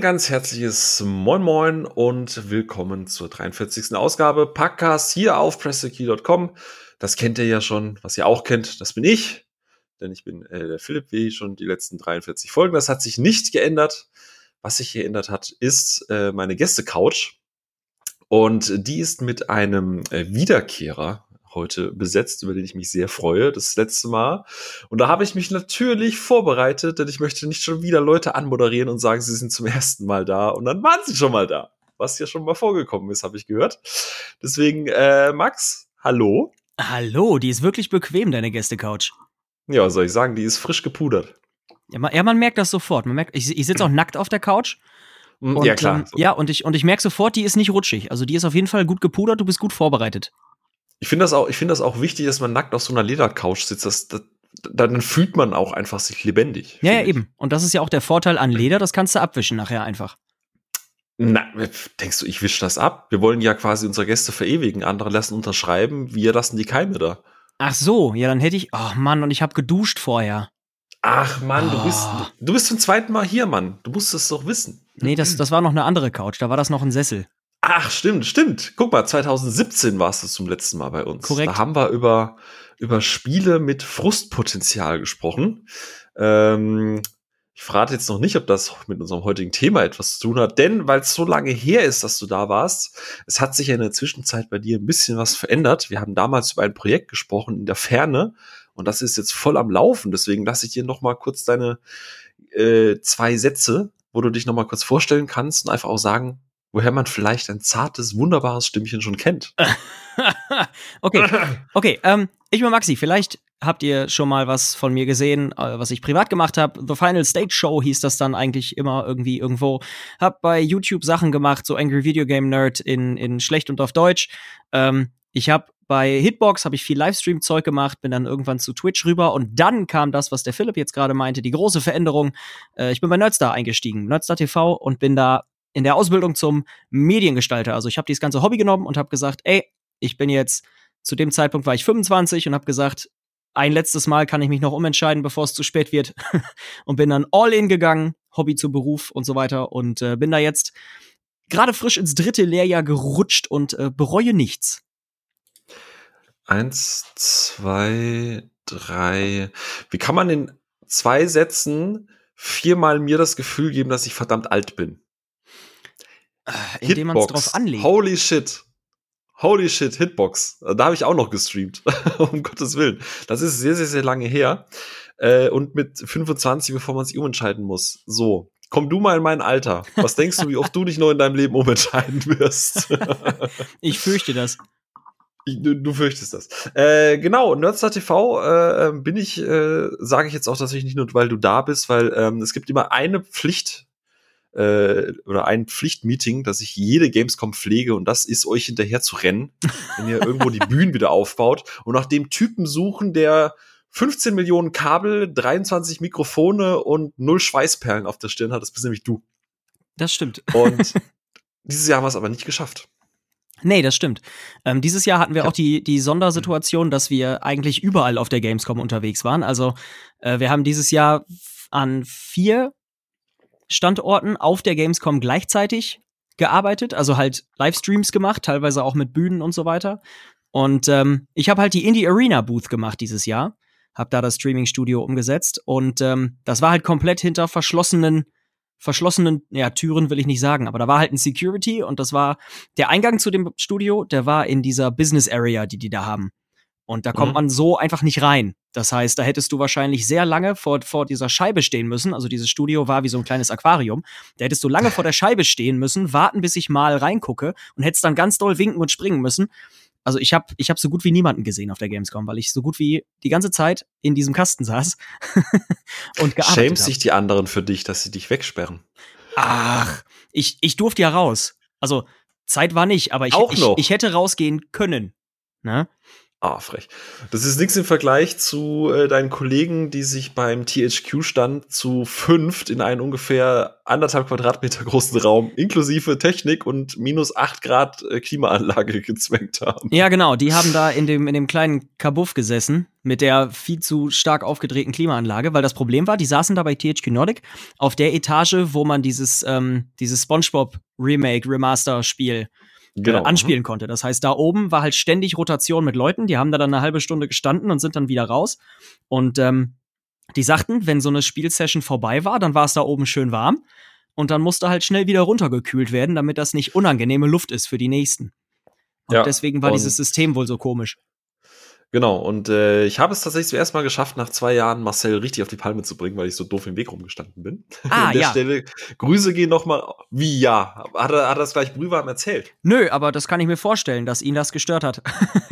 Ganz herzliches Moin Moin und willkommen zur 43. Ausgabe Packcast hier auf pressekey.com. Das kennt ihr ja schon, was ihr auch kennt, das bin ich, denn ich bin äh, der Philipp, wie schon die letzten 43 Folgen. Das hat sich nicht geändert. Was sich geändert hat, ist äh, meine Gäste-Couch. Und die ist mit einem äh, Wiederkehrer heute besetzt, über den ich mich sehr freue, das letzte Mal. Und da habe ich mich natürlich vorbereitet, denn ich möchte nicht schon wieder Leute anmoderieren und sagen, sie sind zum ersten Mal da und dann waren sie schon mal da. Was ja schon mal vorgekommen ist, habe ich gehört. Deswegen, äh, Max, hallo. Hallo, die ist wirklich bequem, deine Gäste-Couch. Ja, soll ich sagen, die ist frisch gepudert. Ja, man, ja, man merkt das sofort. Man merkt, ich, ich sitze auch nackt auf der Couch. Mm, Und, ja, klar. Ähm, ja, und ich, und ich merke sofort, die ist nicht rutschig. Also die ist auf jeden Fall gut gepudert, du bist gut vorbereitet. Ich finde das auch, ich finde das auch wichtig, dass man nackt auf so einer Ledercouch sitzt. Das, das, dann fühlt man auch einfach sich lebendig. Ja, ja, eben. Und das ist ja auch der Vorteil an Leder, das kannst du abwischen nachher einfach. Na, denkst du, ich wisch das ab? Wir wollen ja quasi unsere Gäste verewigen. Andere lassen unterschreiben, wir lassen die Keime da. Ach so, ja, dann hätte ich. Oh Mann, und ich habe geduscht vorher. Ach Mann, du Oh. bist, du bist zum zweiten Mal hier, Mann. Du musst es doch wissen. Nee, das, das war noch eine andere Couch, da war das noch ein Sessel. Ach, stimmt, stimmt. Guck mal, 2017 warst du zum letzten Mal bei uns. Korrekt. Da haben wir über, über Spiele mit Frustpotenzial gesprochen. Ähm, ich frage jetzt noch nicht, ob das mit unserem heutigen Thema etwas zu tun hat, denn weil es so lange her ist, dass du da warst, es hat sich ja in der Zwischenzeit bei dir ein bisschen was verändert. Wir haben damals über ein Projekt gesprochen in der Ferne und das ist jetzt voll am Laufen. Deswegen lasse ich dir noch mal kurz deine äh, zwei Sätze, wo du dich noch mal kurz vorstellen kannst und einfach auch sagen, woher man vielleicht ein zartes, wunderbares Stimmchen schon kennt. okay, okay. Ähm, ich bin Maxi. Vielleicht habt ihr schon mal was von mir gesehen, äh, was ich privat gemacht habe. The Final Stage Show hieß das dann eigentlich immer irgendwie irgendwo. Hab bei YouTube Sachen gemacht, so Angry Video Game Nerd in, in schlecht und auf Deutsch. Ähm, ich habe bei Hitbox habe ich viel Livestream-Zeug gemacht, bin dann irgendwann zu Twitch rüber und dann kam das, was der Philipp jetzt gerade meinte, die große Veränderung. Äh, ich bin bei Nerdstar eingestiegen, Nerdstar TV und bin da in der Ausbildung zum Mediengestalter. Also ich habe dieses ganze Hobby genommen und habe gesagt, ey, ich bin jetzt zu dem Zeitpunkt war ich 25 und habe gesagt, ein letztes Mal kann ich mich noch umentscheiden, bevor es zu spät wird und bin dann all in gegangen, Hobby zu Beruf und so weiter und äh, bin da jetzt gerade frisch ins dritte Lehrjahr gerutscht und äh, bereue nichts. Eins, zwei, drei. Wie kann man in zwei Sätzen viermal mir das Gefühl geben, dass ich verdammt alt bin? Indem man es drauf anlegt. Holy shit. Holy shit, Hitbox. Da habe ich auch noch gestreamt. um Gottes Willen. Das ist sehr, sehr, sehr lange her. Äh, und mit 25, bevor man sich umentscheiden muss. So. Komm du mal in mein Alter. Was denkst du, wie oft du dich noch in deinem Leben umentscheiden wirst? Ich fürchte das. Ich- Du, du fürchtest das. Äh, genau, Nerdstar TV äh, bin ich, äh, sage ich jetzt auch tatsächlich nicht nur, weil du da bist, weil ähm, es gibt immer eine Pflicht äh, oder ein Pflichtmeeting, dass ich jede Gamescom pflege und das ist euch hinterher zu rennen, wenn ihr irgendwo die Bühnen wieder aufbaut und nach dem Typen suchen, der 15 Millionen Kabel, 23 Mikrofone und null Schweißperlen auf der Stirn hat. Das bist nämlich du. Das stimmt. Und dieses Jahr haben wir es aber nicht geschafft. Nee, das stimmt. Ähm, dieses Jahr hatten wir Ja. auch die, die Sondersituation, dass wir eigentlich überall auf der Gamescom unterwegs waren. Also äh, wir haben dieses Jahr an vier Standorten auf der Gamescom gleichzeitig gearbeitet, also halt Livestreams gemacht, teilweise auch mit Bühnen und so weiter. Und ähm, ich habe halt die Indie Arena Booth gemacht dieses Jahr, habe da das Streaming-Studio umgesetzt und ähm, das war halt komplett hinter verschlossenen verschlossenen ja, Türen will ich nicht sagen, aber da war halt ein Security und das war der Eingang zu dem Studio, der war in dieser Business Area, die die da haben. Und da kommt Mhm. man so einfach nicht rein. Das heißt, da hättest du wahrscheinlich sehr lange vor, vor dieser Scheibe stehen müssen. Also dieses Studio war wie so ein kleines Aquarium. Da hättest du lange vor der Scheibe stehen müssen, warten, bis ich mal reingucke und hättest dann ganz doll winken und springen müssen. Also ich habe ich hab so gut wie niemanden gesehen auf der Gamescom, weil ich so gut wie die ganze Zeit in diesem Kasten saß und gearbeitet Schämt hab. sich die anderen für dich, dass sie dich wegsperren? Ach, ich, ich durfte ja raus. Also, Zeit war nicht, aber ich, ich, ich hätte rausgehen können. Ne? Ah, frech. Das ist nichts im Vergleich zu äh, deinen Kollegen, die sich beim THQ-Stand zu fünft in einen ungefähr anderthalb Quadratmeter großen Raum inklusive Technik und minus acht Grad äh, Klimaanlage gezwängt haben. Ja, genau. Die haben da in dem, in dem kleinen Kabuff gesessen mit der viel zu stark aufgedrehten Klimaanlage, weil das Problem war, die saßen da bei THQ Nordic auf der Etage, wo man dieses, ähm, dieses SpongeBob Remake, Remaster-Spiel genau. äh, anspielen konnte. Das heißt, da oben war halt ständig Rotation mit Leuten, die haben da dann eine halbe Stunde gestanden und sind dann wieder raus. Und ähm, die sagten, wenn so eine Spielsession vorbei war, dann war es da oben schön warm und dann musste halt schnell wieder runtergekühlt werden, damit das nicht unangenehme Luft ist für die nächsten. Und ja, deswegen war dieses System wohl so komisch. Genau, und äh, ich habe es tatsächlich zum ersten Mal geschafft, nach zwei Jahren Marcel richtig auf die Palme zu bringen, weil ich so doof im Weg rumgestanden bin. Ah, An der ja. Stelle Grüße gehen nochmal. Wie ja? Hat er, hat er das gleich brühwarm erzählt? Nö, aber das kann ich mir vorstellen, dass ihn das gestört hat.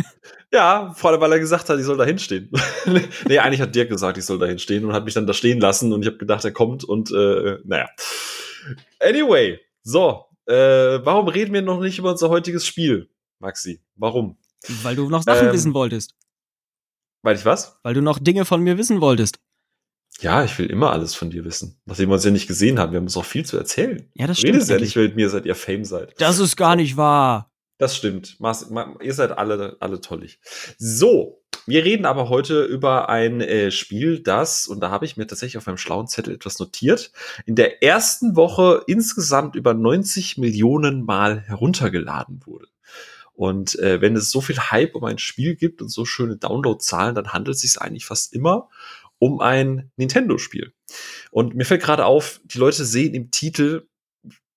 ja, vor allem, weil er gesagt hat, ich soll da hinstehen. nee, eigentlich hat Dirk gesagt, ich soll da hinstehen und hat mich dann da stehen lassen und ich habe gedacht, er kommt und äh, naja. Anyway, so, äh, warum reden wir noch nicht über unser heutiges Spiel, Maxi? Warum? Weil du noch Sachen ähm, wissen wolltest. Weil ich was? Weil du noch Dinge von mir wissen wolltest. Ja, ich will immer alles von dir wissen. Nachdem wir uns ja nicht gesehen haben, wir haben uns auch viel zu erzählen. Ja, das stimmt. Redet ja nicht mit mir, seit ihr Fame seid. Das ist gar nicht wahr. Das stimmt. Ihr seid alle, alle tollig. So, wir reden aber heute über ein äh, Spiel, das, und da habe ich mir tatsächlich auf meinem schlauen Zettel etwas notiert, in der ersten Woche insgesamt über 90 Millionen Mal heruntergeladen wurde. Und äh, wenn es so viel Hype um ein Spiel gibt und so schöne Downloadzahlen, dann handelt es sich eigentlich fast immer um ein Nintendo-Spiel. Und mir fällt gerade auf, die Leute sehen im Titel,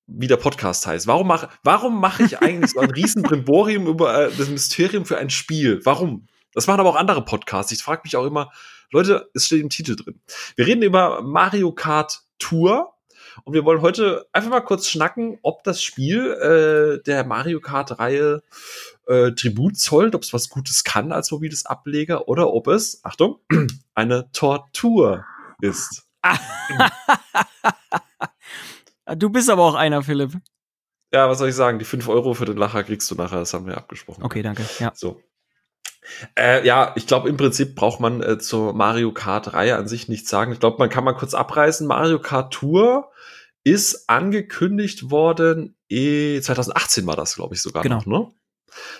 wie der Podcast heißt. Warum mache warum mache ich eigentlich so ein riesen Brimborium über äh, das Mysterium für ein Spiel? Warum? Das machen aber auch andere Podcasts. Ich frage mich auch immer, Leute, es steht im Titel drin. Wir reden über Mario Kart Tour und wir wollen heute einfach mal kurz schnacken, ob das Spiel äh, der Mario Kart-Reihe äh, Tribut zollt, ob es was Gutes kann als mobiles Ableger oder ob es, Achtung, eine Tortur ist. du bist aber auch einer, Philipp. Ja, was soll ich sagen? Die 5 Euro für den Lacher kriegst du nachher, das haben wir abgesprochen. Okay, danke. Ja. So. Äh, ja, ich glaube, im Prinzip braucht man äh, zur Mario Kart-Reihe an sich nichts sagen. Ich glaube, man kann mal kurz abreißen. Mario Kart Tour ist angekündigt worden, eh, 2018 war das, glaube ich, sogar genau. noch, ne?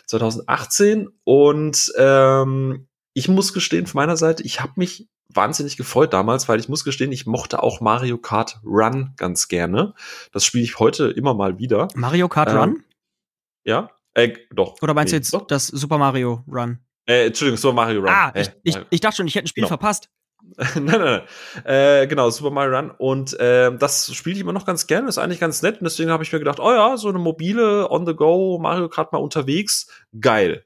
2018 und ähm, ich muss gestehen, von meiner Seite, ich habe mich wahnsinnig gefreut damals, weil ich muss gestehen, ich mochte auch Mario Kart Run ganz gerne. Das spiele ich heute immer mal wieder. Mario Kart ähm, Run? Ja, äh, doch. Oder meinst nee, du jetzt doch? das Super Mario Run? Äh, Entschuldigung, Super Mario Run. Ah, ich, ich, ich dachte schon, ich hätte ein Spiel genau. verpasst. nein, nein, nein. Äh, genau, Super Mario Run. Und äh, das spiele ich immer noch ganz gerne. Ist eigentlich ganz nett. Und deswegen habe ich mir gedacht, oh ja, so eine mobile On-the-Go Mario Kart mal unterwegs. Geil.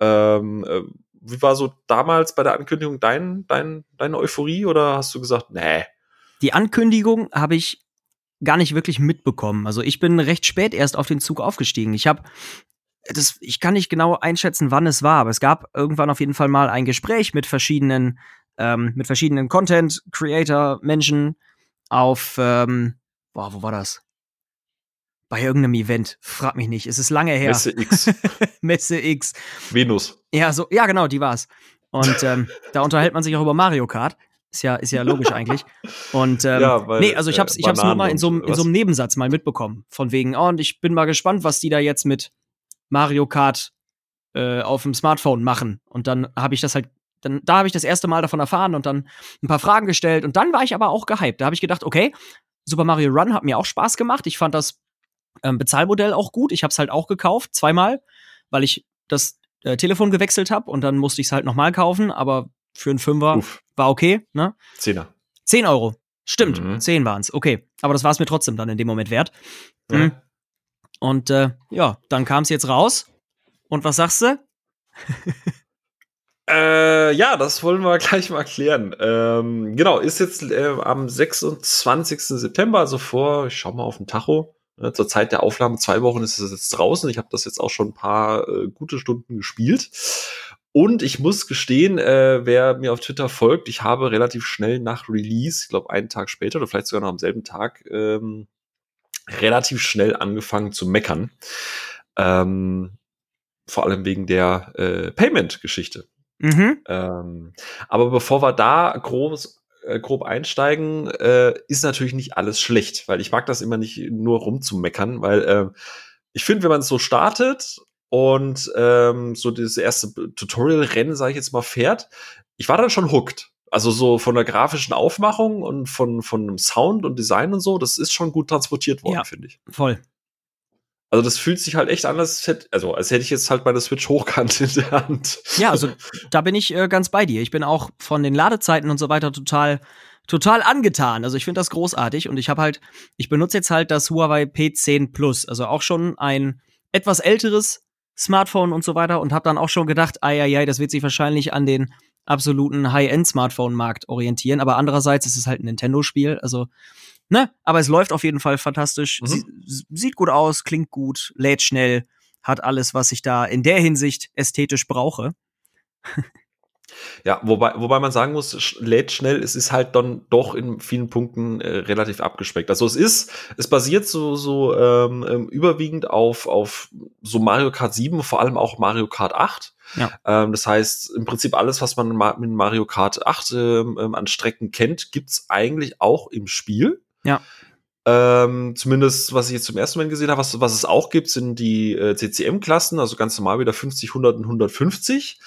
Ähm, äh, wie war so damals bei der Ankündigung dein, dein, deine Euphorie oder hast du gesagt, nee? Die Ankündigung habe ich gar nicht wirklich mitbekommen. Also ich bin recht spät erst auf den Zug aufgestiegen. Ich habe das, ich kann nicht genau einschätzen, wann es war, aber es gab irgendwann auf jeden Fall mal ein Gespräch mit verschiedenen, ähm, mit verschiedenen Content-Creator-Menschen auf, ähm, boah, wo war das? Bei irgendeinem Event. Frag mich nicht. Es ist lange her. Messe X. Messe X. Venus. Ja, so, ja, genau, die war's. Und ähm, da unterhält man sich auch über Mario Kart. Ist ja, ist ja logisch eigentlich. Und ähm, ja, weil, nee, also ich hab's, ich hab's nur mal in so, in so einem Nebensatz mal mitbekommen. Von wegen, oh, und ich bin mal gespannt, was die da jetzt mit Mario Kart äh, auf dem Smartphone machen. Und dann habe ich das halt, dann, da habe ich das erste Mal davon erfahren und dann ein paar Fragen gestellt. Und dann war ich aber auch gehypt. Da habe ich gedacht, okay, Super Mario Run hat mir auch Spaß gemacht. Ich fand das ähm, Bezahlmodell auch gut. Ich habe es halt auch gekauft, zweimal, weil ich das äh, Telefon gewechselt habe und dann musste ich es halt nochmal kaufen, aber für einen Fünfer Uff. war okay, ne? Zehner. Zehn Euro. Stimmt, mhm. zehn waren's. Okay. Aber das war es mir trotzdem dann in dem Moment wert. Ja. Mhm. Und äh, ja, dann kam es jetzt raus. Und was sagst du? äh, ja, das wollen wir gleich mal klären. Ähm, genau, ist jetzt äh, am 26. September, also vor, ich schau mal auf den Tacho. Ne, zur Zeit der Aufnahme, zwei Wochen ist es jetzt draußen. Ich habe das jetzt auch schon ein paar äh, gute Stunden gespielt. Und ich muss gestehen, äh, wer mir auf Twitter folgt, ich habe relativ schnell nach Release, ich glaube einen Tag später oder vielleicht sogar noch am selben Tag, ähm, relativ schnell angefangen zu meckern. Ähm, vor allem wegen der äh, Payment-Geschichte. Mhm. Ähm, aber bevor wir da groß, äh, grob einsteigen, äh, ist natürlich nicht alles schlecht, weil ich mag das immer nicht nur rumzumeckern, weil äh, ich finde, wenn man es so startet und ähm, so das erste Tutorial-Rennen, sage ich jetzt mal, fährt, ich war dann schon hooked. Also so von der grafischen Aufmachung und von, von dem Sound und Design und so, das ist schon gut transportiert worden, Ja. finde ich. Voll. Also das fühlt sich halt echt an, als hätte, also als hätte ich jetzt halt meine Switch hochkant in der Hand. Ja, also da bin ich äh, ganz bei dir. Ich bin auch von den Ladezeiten und so weiter total total angetan. Also ich finde das großartig und ich habe halt ich benutze jetzt halt das Huawei P10 Plus, also auch schon ein etwas älteres Smartphone und so weiter und habe dann auch schon gedacht, ai, ai, ai, das wird sich wahrscheinlich an den absoluten High-End-Smartphone-Markt orientieren. Aber andererseits ist es halt ein Nintendo-Spiel, also ne, aber es läuft auf jeden Fall fantastisch, Mhm. Sie, sieht gut aus, klingt gut, lädt schnell, hat alles, was ich da in der Hinsicht ästhetisch brauche. Ja, wobei, wobei man sagen muss, lädt schnell, es ist halt dann doch in vielen Punkten äh, relativ abgespeckt. Also es ist, es basiert so, so ähm, ähm, überwiegend auf, auf so Mario Kart 7, vor allem auch Mario Kart 8. Ja. Ähm, das heißt, im Prinzip alles, was man ma- mit Mario Kart 8 ähm, ähm, an Strecken kennt, gibt's eigentlich auch im Spiel. Ja. Ähm, zumindest, was ich jetzt zum ersten Mal gesehen habe, was, was es auch gibt, sind die äh, CCM-Klassen, also ganz normal wieder 50, 100 und 150.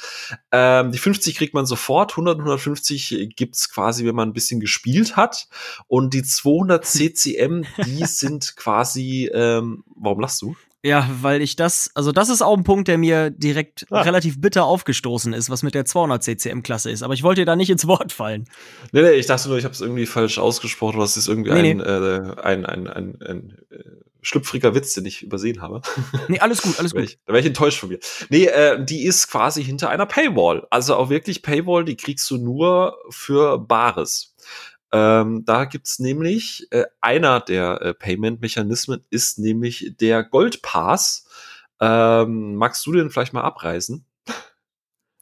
Ähm, die 50 kriegt man sofort, 100 und 150 gibt's quasi, wenn man ein bisschen gespielt hat. Und die 200 CCM, die sind quasi, ähm, warum lachst du? Ja, weil ich das, also das ist auch ein Punkt, der mir direkt Ah. relativ bitter aufgestoßen ist, was mit der 200 CCM-Klasse ist. Aber ich wollte dir da nicht ins Wort fallen. Nee, nee, ich dachte nur, ich habe es irgendwie falsch ausgesprochen, oder es ist irgendwie Nee, ein, Äh, ein, ein, ein, ein äh, schlüpfriger Witz, den ich übersehen habe. Nee, alles gut, alles gut. ich, da wäre ich enttäuscht von mir. Nee, äh, die ist quasi hinter einer Paywall. Also auch wirklich Paywall, die kriegst du nur für Bares. Ähm, da gibt's nämlich, äh, einer der äh, Payment-Mechanismen ist nämlich der Goldpass. Ähm, magst du den vielleicht mal abreißen?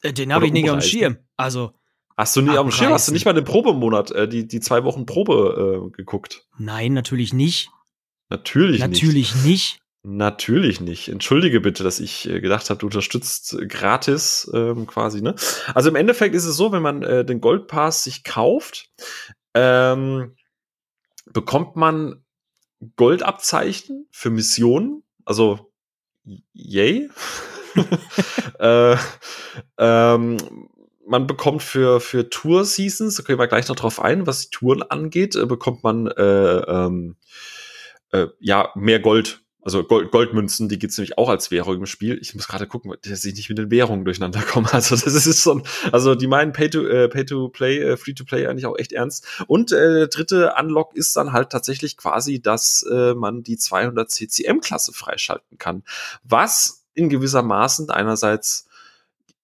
Äh, Den habe ich nicht auf dem. Schirm. Also, Hast du nie auf dem Schirm? Hast du Abreißen. nicht mal den Probemonat, äh, die, die zwei Wochen Probe äh, geguckt? nein, natürlich nicht. Natürlich, nicht. natürlich nicht. Natürlich nicht. Entschuldige bitte, dass ich äh, gedacht habe, du unterstützt äh, gratis ähm, quasi. Ne? Also im Endeffekt ist es so, wenn man äh, den Goldpass sich kauft, ähm, bekommt man Goldabzeichen für Missionen. Also yay. äh, ähm, man bekommt für, für Tour-Seasons, da können wir gleich noch drauf ein, was die Touren angeht, äh, bekommt man äh, ähm, äh, ja mehr Gold. Also Gold, Goldmünzen, die gibt's nämlich auch als Währung im Spiel. Ich muss gerade gucken, dass ich nicht mit den Währungen durcheinander komme. Also das ist so ein, also die meinen Pay to, äh, Pay to Play, äh, Free to Play eigentlich auch echt ernst. Und äh, dritte Unlock ist dann halt tatsächlich quasi, dass äh, man die 200 CCM-Klasse freischalten kann. Was in gewisser Maßen einerseits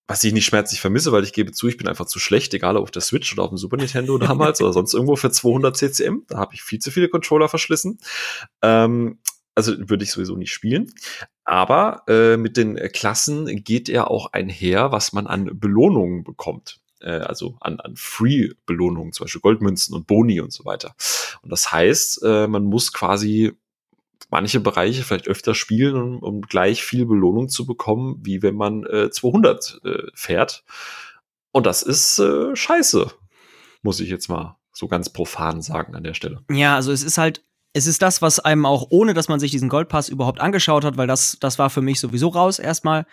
was ich nicht schmerzlich vermisse, weil ich gebe zu, ich bin einfach zu schlecht, egal ob auf der Switch oder auf dem Super Nintendo damals oder sonst irgendwo für 200 CCM. Da habe ich viel zu viele Controller verschlissen. Ähm, also würde ich sowieso nicht spielen. Aber äh, mit den äh, Klassen geht er auch einher, was man an Belohnungen bekommt. Äh, also an, an Free-Belohnungen, zum Beispiel Goldmünzen und Boni und so weiter. Und das heißt, äh, man muss quasi manche Bereiche vielleicht öfter spielen, um, um gleich viel Belohnung zu bekommen, wie wenn man äh, 200 äh, fährt. Und das ist äh, scheiße, muss ich jetzt mal so ganz profan sagen an der Stelle. Ja, also es ist halt, es ist das, was einem auch, ohne dass man sich diesen Goldpass überhaupt angeschaut hat, weil das, das war für mich sowieso raus erstmal.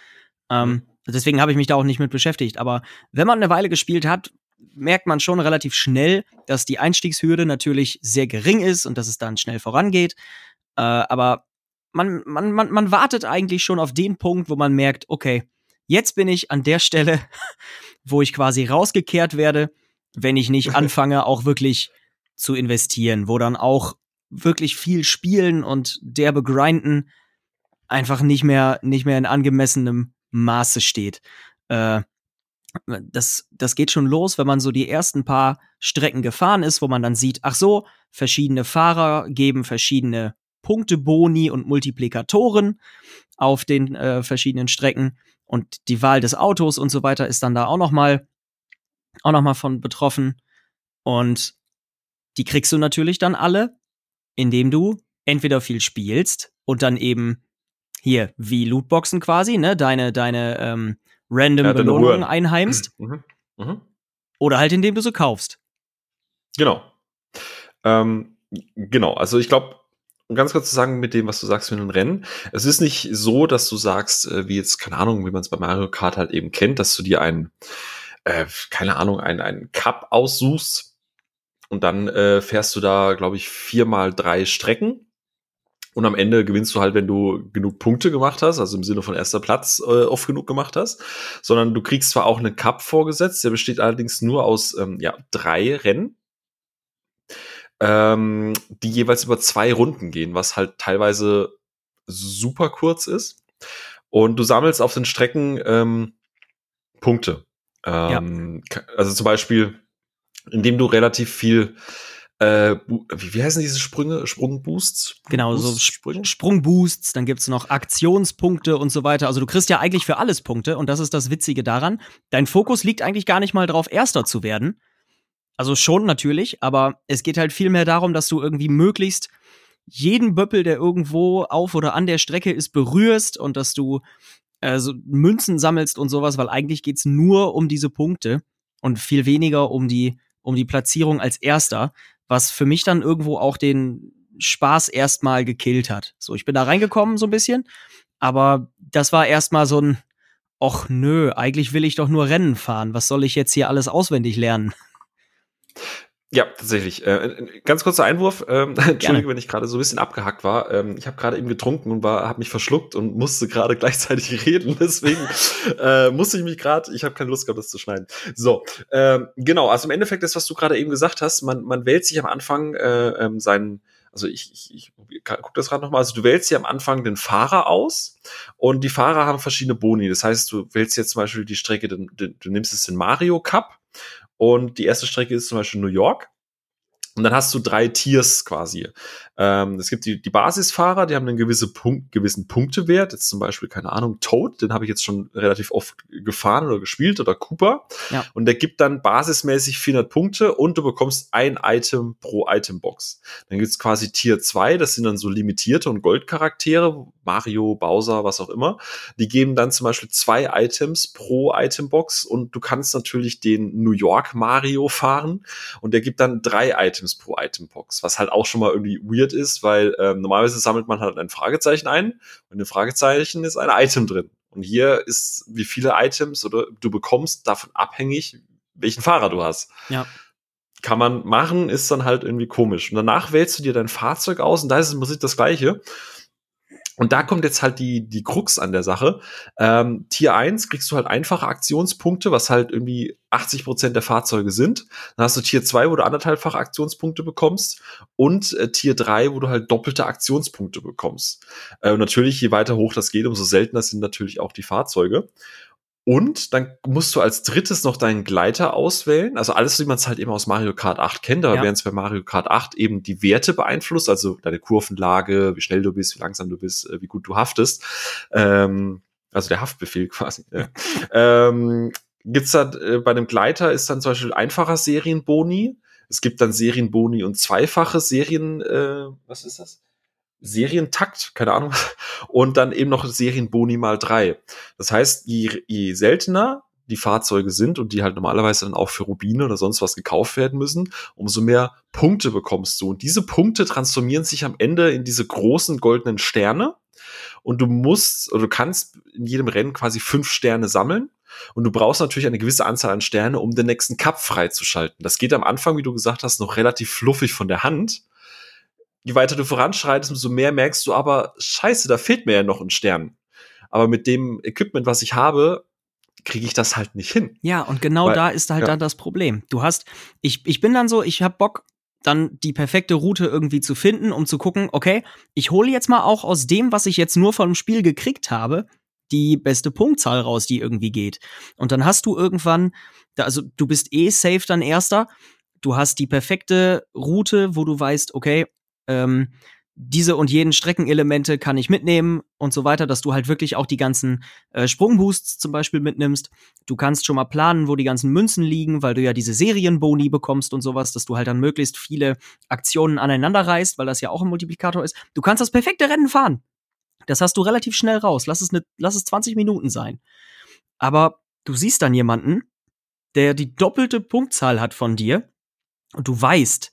Ähm, deswegen habe ich mich da auch nicht mit beschäftigt. Aber wenn man eine Weile gespielt hat, merkt man schon relativ schnell, dass die Einstiegshürde natürlich sehr gering ist und dass es dann schnell vorangeht. Äh, aber man, man, man, man wartet eigentlich schon auf den Punkt, wo man merkt, okay, jetzt bin ich an der Stelle, wo ich quasi rausgekehrt werde, wenn ich nicht anfange, auch wirklich zu investieren, wo dann auch wirklich viel spielen und derbe grinden einfach nicht mehr, nicht mehr in angemessenem Maße steht. Äh, das, das geht schon los, wenn man so die ersten paar Strecken gefahren ist, wo man dann sieht, ach so, verschiedene Fahrer geben verschiedene Punkteboni und Multiplikatoren auf den äh, verschiedenen Strecken und die Wahl des Autos und so weiter ist dann da auch noch mal auch noch mal von betroffen und die kriegst du natürlich dann alle, indem du entweder viel spielst und dann eben hier wie Lootboxen quasi, ne, deine, deine ähm, random Ja, Belohnungen einheimst. Mhm. Mhm. Oder halt, indem du sie kaufst. Genau. Ähm, genau, also ich glaube, um ganz kurz zu sagen mit dem, was du sagst mit den Rennen, es ist nicht so, dass du sagst, äh, wie jetzt, keine Ahnung, wie man es bei Mario Kart halt eben kennt, dass du dir ein, äh, keine Ahnung, ein, ein Cup aussuchst und dann äh, fährst du da, glaube ich, viermal drei Strecken. Und am Ende gewinnst du halt, wenn du genug Punkte gemacht hast, also im Sinne von erster Platz äh, oft genug gemacht hast, sondern du kriegst zwar auch einen Cup vorgesetzt, der besteht allerdings nur aus ähm, ja, drei Rennen ähm, die jeweils über zwei Runden gehen, was halt teilweise super kurz ist. Und du sammelst auf den Strecken ähm, Punkte. Ähm, ka- Also zum Beispiel, indem du relativ viel, äh, wie, wie heißen diese Sprünge? Sprungboosts? Genau, so Sprünge? Sprungboosts, dann gibt's noch Aktionspunkte und so weiter. Also du kriegst ja eigentlich für alles Punkte und das ist das Witzige daran. Dein Fokus liegt eigentlich gar nicht mal drauf, Erster zu werden. Also schon natürlich, aber es geht halt viel mehr darum, dass du irgendwie möglichst jeden Böppel, der irgendwo auf oder an der Strecke ist, berührst und dass du äh, so Münzen sammelst und sowas, weil eigentlich geht's nur um diese Punkte und viel weniger um die, um die Platzierung als Erster, was für mich dann irgendwo auch den Spaß erstmal gekillt hat. So, ich bin da reingekommen so ein bisschen, aber das war erstmal so ein, och nö, eigentlich will ich doch nur Rennen fahren. Was soll ich jetzt hier alles auswendig lernen? Ja, tatsächlich. Äh, ein ganz kurzer Einwurf. Ähm, Entschuldige, wenn ich gerade so ein bisschen abgehackt war. Ähm, ich habe gerade eben getrunken und war, habe mich verschluckt und musste gerade gleichzeitig reden. Deswegen äh, musste ich mich gerade. Ich habe keine Lust gehabt, das zu schneiden. So, ähm, genau. Also im Endeffekt das, was du gerade eben gesagt hast. Man, man wählt sich am Anfang äh, ähm, seinen also ich, ich, ich guck das gerade nochmal. Also du wählst hier am Anfang den Fahrer aus und die Fahrer haben verschiedene Boni. Das heißt, du wählst jetzt zum Beispiel die Strecke, du, du, du nimmst jetzt den Mario Cup und die erste Strecke ist zum Beispiel New York. Und dann hast du drei Tiers quasi. Ähm, es gibt die, die Basisfahrer, die haben einen gewisse Punkt, gewissen Punktewert. Jetzt zum Beispiel, keine Ahnung, Toad, den habe ich jetzt schon relativ oft gefahren oder gespielt oder Cooper. Ja. Und der gibt dann basismäßig 400 Punkte und du bekommst ein Item pro Itembox. Dann gibt's quasi Tier 2, das sind dann so limitierte und Goldcharaktere, Mario, Bowser, was auch immer. Die geben dann zum Beispiel zwei Items pro Itembox und du kannst natürlich den New York Mario fahren und der gibt dann drei Items pro Itembox, was halt auch schon mal irgendwie weird ist, weil ähm, normalerweise sammelt man halt ein Fragezeichen ein und in Fragezeichen ist ein Item drin. Und hier ist, wie viele Items oder du bekommst, davon abhängig, welchen Fahrer du hast. Ja. Kann man machen, ist dann halt irgendwie komisch. Und danach wählst du dir dein Fahrzeug aus und da ist es im Prinzip das Gleiche. Und da kommt jetzt halt die, die Krux an der Sache. Ähm, Tier 1 kriegst du halt einfache Aktionspunkte, was halt irgendwie 80 Prozent der Fahrzeuge sind. Dann hast du Tier 2, wo du anderthalbfache Aktionspunkte bekommst. Und äh, Tier 3, wo du halt doppelte Aktionspunkte bekommst. Äh, natürlich, je weiter hoch das geht, umso seltener sind natürlich auch die Fahrzeuge. Und dann musst du als drittes noch deinen Gleiter auswählen. Also alles, wie man es halt eben aus Mario Kart 8 kennt, aber Ja. während es bei Mario Kart 8 eben die Werte beeinflusst, also deine Kurvenlage, wie schnell du bist, wie langsam du bist, äh, wie gut du haftest. Ähm, also der Haftbefehl quasi. Ja. ähm, gibt's da äh, bei dem Gleiter ist dann zum Beispiel einfacher Serienboni. Es gibt dann Serienboni und zweifache Serien, äh, was ist das? Serientakt, keine Ahnung. Und dann eben noch Serienboni mal drei. Das heißt, je, je seltener die Fahrzeuge sind und die halt normalerweise dann auch für Rubine oder sonst was gekauft werden müssen, umso mehr Punkte bekommst du. Und diese Punkte transformieren sich am Ende in diese großen goldenen Sterne. Und du musst oder du kannst in jedem Rennen quasi fünf Sterne sammeln. Und du brauchst natürlich eine gewisse Anzahl an Sterne, um den nächsten Cup freizuschalten. Das geht am Anfang, wie du gesagt hast, noch relativ fluffig von der Hand. Je weiter du voranschreitest, umso mehr merkst du aber, scheiße, da fehlt mir ja noch ein Stern. Aber mit dem Equipment, was ich habe, kriege ich das halt nicht hin. Ja, und genau Weil- da ist halt ja. dann das Problem. Du hast, ich, ich bin dann so, ich hab Bock, dann die perfekte Route irgendwie zu finden, um zu gucken, okay, ich hole jetzt mal auch aus dem, was ich jetzt nur vom Spiel gekriegt habe, die beste Punktzahl raus, die irgendwie geht. Und dann hast du irgendwann, da, also du bist eh safe dann Erster, du hast die perfekte Route, wo du weißt, okay, ähm, diese und jenen Streckenelemente kann ich mitnehmen und so weiter, dass du halt wirklich auch die ganzen äh, Sprungboosts zum Beispiel mitnimmst. Du kannst schon mal planen, wo die ganzen Münzen liegen, weil du ja diese Serienboni bekommst und sowas, dass du halt dann möglichst viele Aktionen aneinander reißt, weil das ja auch ein Multiplikator ist. Du kannst das perfekte Rennen fahren. Das hast du relativ schnell raus. Lass es, ne, lass es 20 Minuten sein. Aber du siehst dann jemanden, der die doppelte Punktzahl hat von dir und du weißt,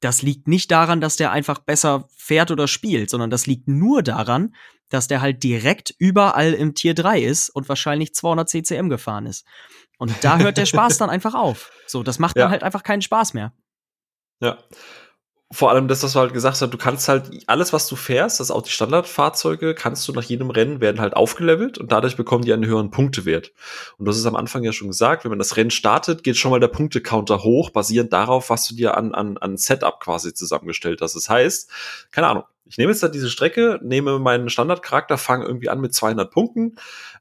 das liegt nicht daran, dass der einfach besser fährt oder spielt, sondern das liegt nur daran, dass der halt direkt überall im Tier 3 ist und wahrscheinlich 200 CCM gefahren ist. Und da hört der Spaß dann einfach auf. So, das macht ja. dann halt einfach keinen Spaß mehr. Ja vor allem das, was du halt gesagt hast, du kannst halt alles, was du fährst, das auch die Standardfahrzeuge, kannst du nach jedem Rennen werden halt aufgelevelt und dadurch bekommen die einen höheren Punktewert. Und das ist am Anfang ja schon gesagt, wenn man das Rennen startet, geht schon mal der Punktecounter hoch, basierend darauf, was du dir an, an, an Setup quasi zusammengestellt hast. Das heißt, keine Ahnung, ich nehme jetzt da diese Strecke, nehme meinen Standardcharakter, fange irgendwie an mit 200 Punkten,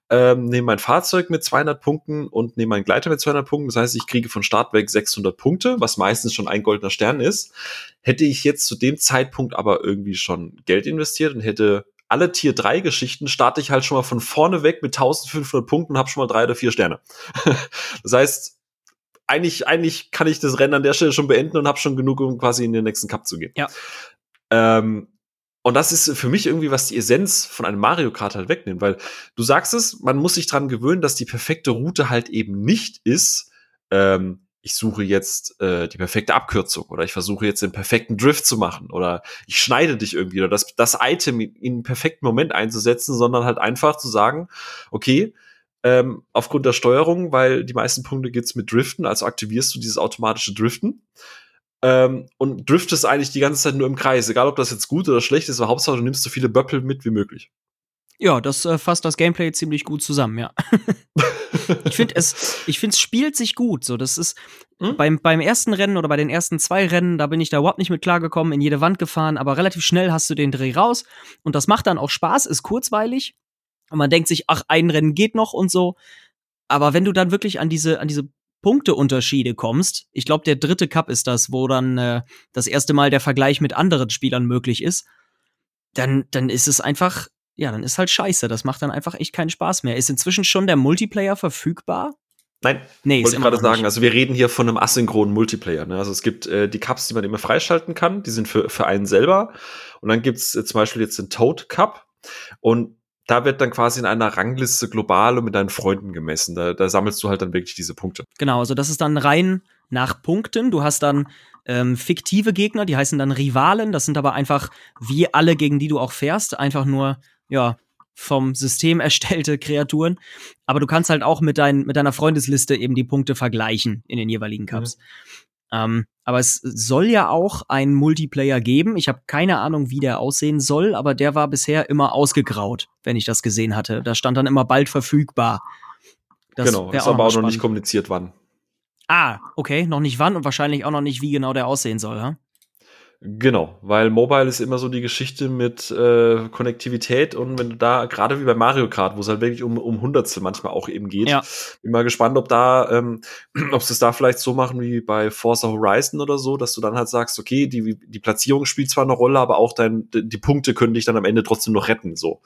ähm, nehme mein Fahrzeug mit 200 Punkten und nehme meinen Gleiter mit 200 Punkten. Das heißt, ich kriege von Start weg 600 Punkte, was meistens schon ein goldener Stern ist. Hätte ich jetzt zu dem Zeitpunkt aber irgendwie schon Geld investiert und hätte alle Tier 3 Geschichten starte ich halt schon mal von vorne weg mit 1500 Punkten und habe schon mal drei oder vier Sterne. das heißt, eigentlich, eigentlich kann ich das Rennen an der Stelle schon beenden und habe schon genug, um quasi in den nächsten Cup zu gehen. Ja. Ähm, und das ist für mich irgendwie, was die Essenz von einem Mario Kart halt wegnimmt, weil du sagst es, man muss sich dran gewöhnen, dass die perfekte Route halt eben nicht ist, ähm, ich suche jetzt äh, die perfekte Abkürzung oder ich versuche jetzt den perfekten Drift zu machen oder ich schneide dich irgendwie oder das, das Item in einen perfekten Moment einzusetzen, sondern halt einfach zu sagen, okay, ähm, aufgrund der Steuerung, weil die meisten Punkte geht's mit Driften, also aktivierst du dieses automatische Driften ähm, und driftest eigentlich die ganze Zeit nur im Kreis. Egal, ob das jetzt gut oder schlecht ist, aber Hauptsache, du nimmst so viele Böppel mit wie möglich. Ja, das äh, fasst das Gameplay ziemlich gut zusammen, ja. ich finde es, ich finde es spielt sich gut. So, das ist hm? beim, beim ersten Rennen oder bei den ersten zwei Rennen, da bin ich da überhaupt nicht mit klargekommen, in jede Wand gefahren, aber relativ schnell hast du den Dreh raus und das macht dann auch Spaß, ist kurzweilig und man denkt sich, ach, ein Rennen geht noch und so. Aber wenn du dann wirklich an diese, an diese Punkteunterschiede kommst, ich glaube, der dritte Cup ist das, wo dann äh, das erste Mal der Vergleich mit anderen Spielern möglich ist, dann, dann ist es einfach, ja, dann ist halt scheiße. Das macht dann einfach echt keinen Spaß mehr. Ist inzwischen schon der Multiplayer verfügbar? Nein, nee, wollte ich gerade sagen. Nicht. Also wir reden hier von einem asynchronen Multiplayer. Ne? Also es gibt äh, die Cups, die man immer freischalten kann. Die sind für, für einen selber. Und dann gibt's äh, zum Beispiel jetzt den Toad Cup. Und da wird dann quasi in einer Rangliste global und mit deinen Freunden gemessen. Da, da sammelst du halt dann wirklich diese Punkte. Genau, also das ist dann rein nach Punkten. Du hast dann ähm, fiktive Gegner, die heißen dann Rivalen. Das sind aber einfach wie alle, gegen die du auch fährst, einfach nur, ja, vom System erstellte Kreaturen. Aber du kannst halt auch mit, dein, mit deiner Freundesliste eben die Punkte vergleichen in den jeweiligen Cups. Mhm. Ähm, aber es soll ja auch einen Multiplayer geben. Ich habe keine Ahnung, wie der aussehen soll, aber der war bisher immer ausgegraut, wenn ich das gesehen hatte. Da stand dann immer bald verfügbar. Das genau, ist aber auch noch nicht kommuniziert, wann. Ah, okay, noch nicht wann und wahrscheinlich auch noch nicht, wie genau der aussehen soll, ja? Genau, weil Mobile ist immer so die Geschichte mit äh, Konnektivität und wenn du da, gerade wie bei Mario Kart, wo es halt wirklich um, um Hundertstel manchmal auch eben geht, ja. bin mal gespannt, ob da, ähm, ob sie es da vielleicht so machen wie bei Forza Horizon oder so, dass du dann halt sagst, okay, die, die Platzierung spielt zwar eine Rolle, aber auch dein, die Punkte können dich dann am Ende trotzdem noch retten, so.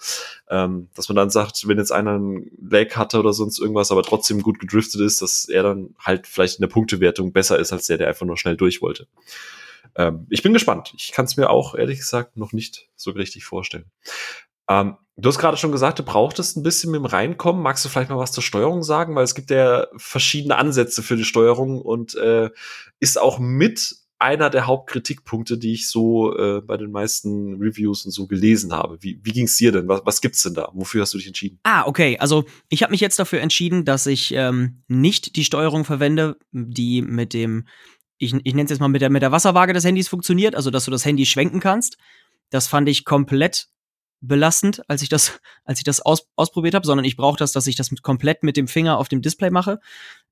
Ähm, dass man dann sagt, wenn jetzt einer einen Lag hatte oder sonst irgendwas, aber trotzdem gut gedriftet ist, dass er dann halt vielleicht in der Punktewertung besser ist als der, der einfach nur schnell durch wollte ähm, ich bin gespannt. Ich kann es mir auch ehrlich gesagt noch nicht so richtig vorstellen. Ähm, du hast gerade schon gesagt, du brauchtest ein bisschen mit dem Reinkommen. Magst du vielleicht mal was zur Steuerung sagen? Weil es gibt ja verschiedene Ansätze für die Steuerung und äh, ist auch mit einer der Hauptkritikpunkte, die ich so äh, bei den meisten Reviews und so gelesen habe. Wie, wie ging es dir denn? Was, was gibt's denn da? Wofür hast du dich entschieden? Ah, okay. Also ich habe mich jetzt dafür entschieden, dass ich ähm, nicht die Steuerung verwende, die mit dem ich, ich nenne es jetzt mal mit der, mit der Wasserwaage des Handys funktioniert, also dass du das Handy schwenken kannst. Das fand ich komplett belastend, als ich das, als ich das aus, ausprobiert habe, sondern ich brauche das, dass ich das mit, komplett mit dem Finger auf dem Display mache.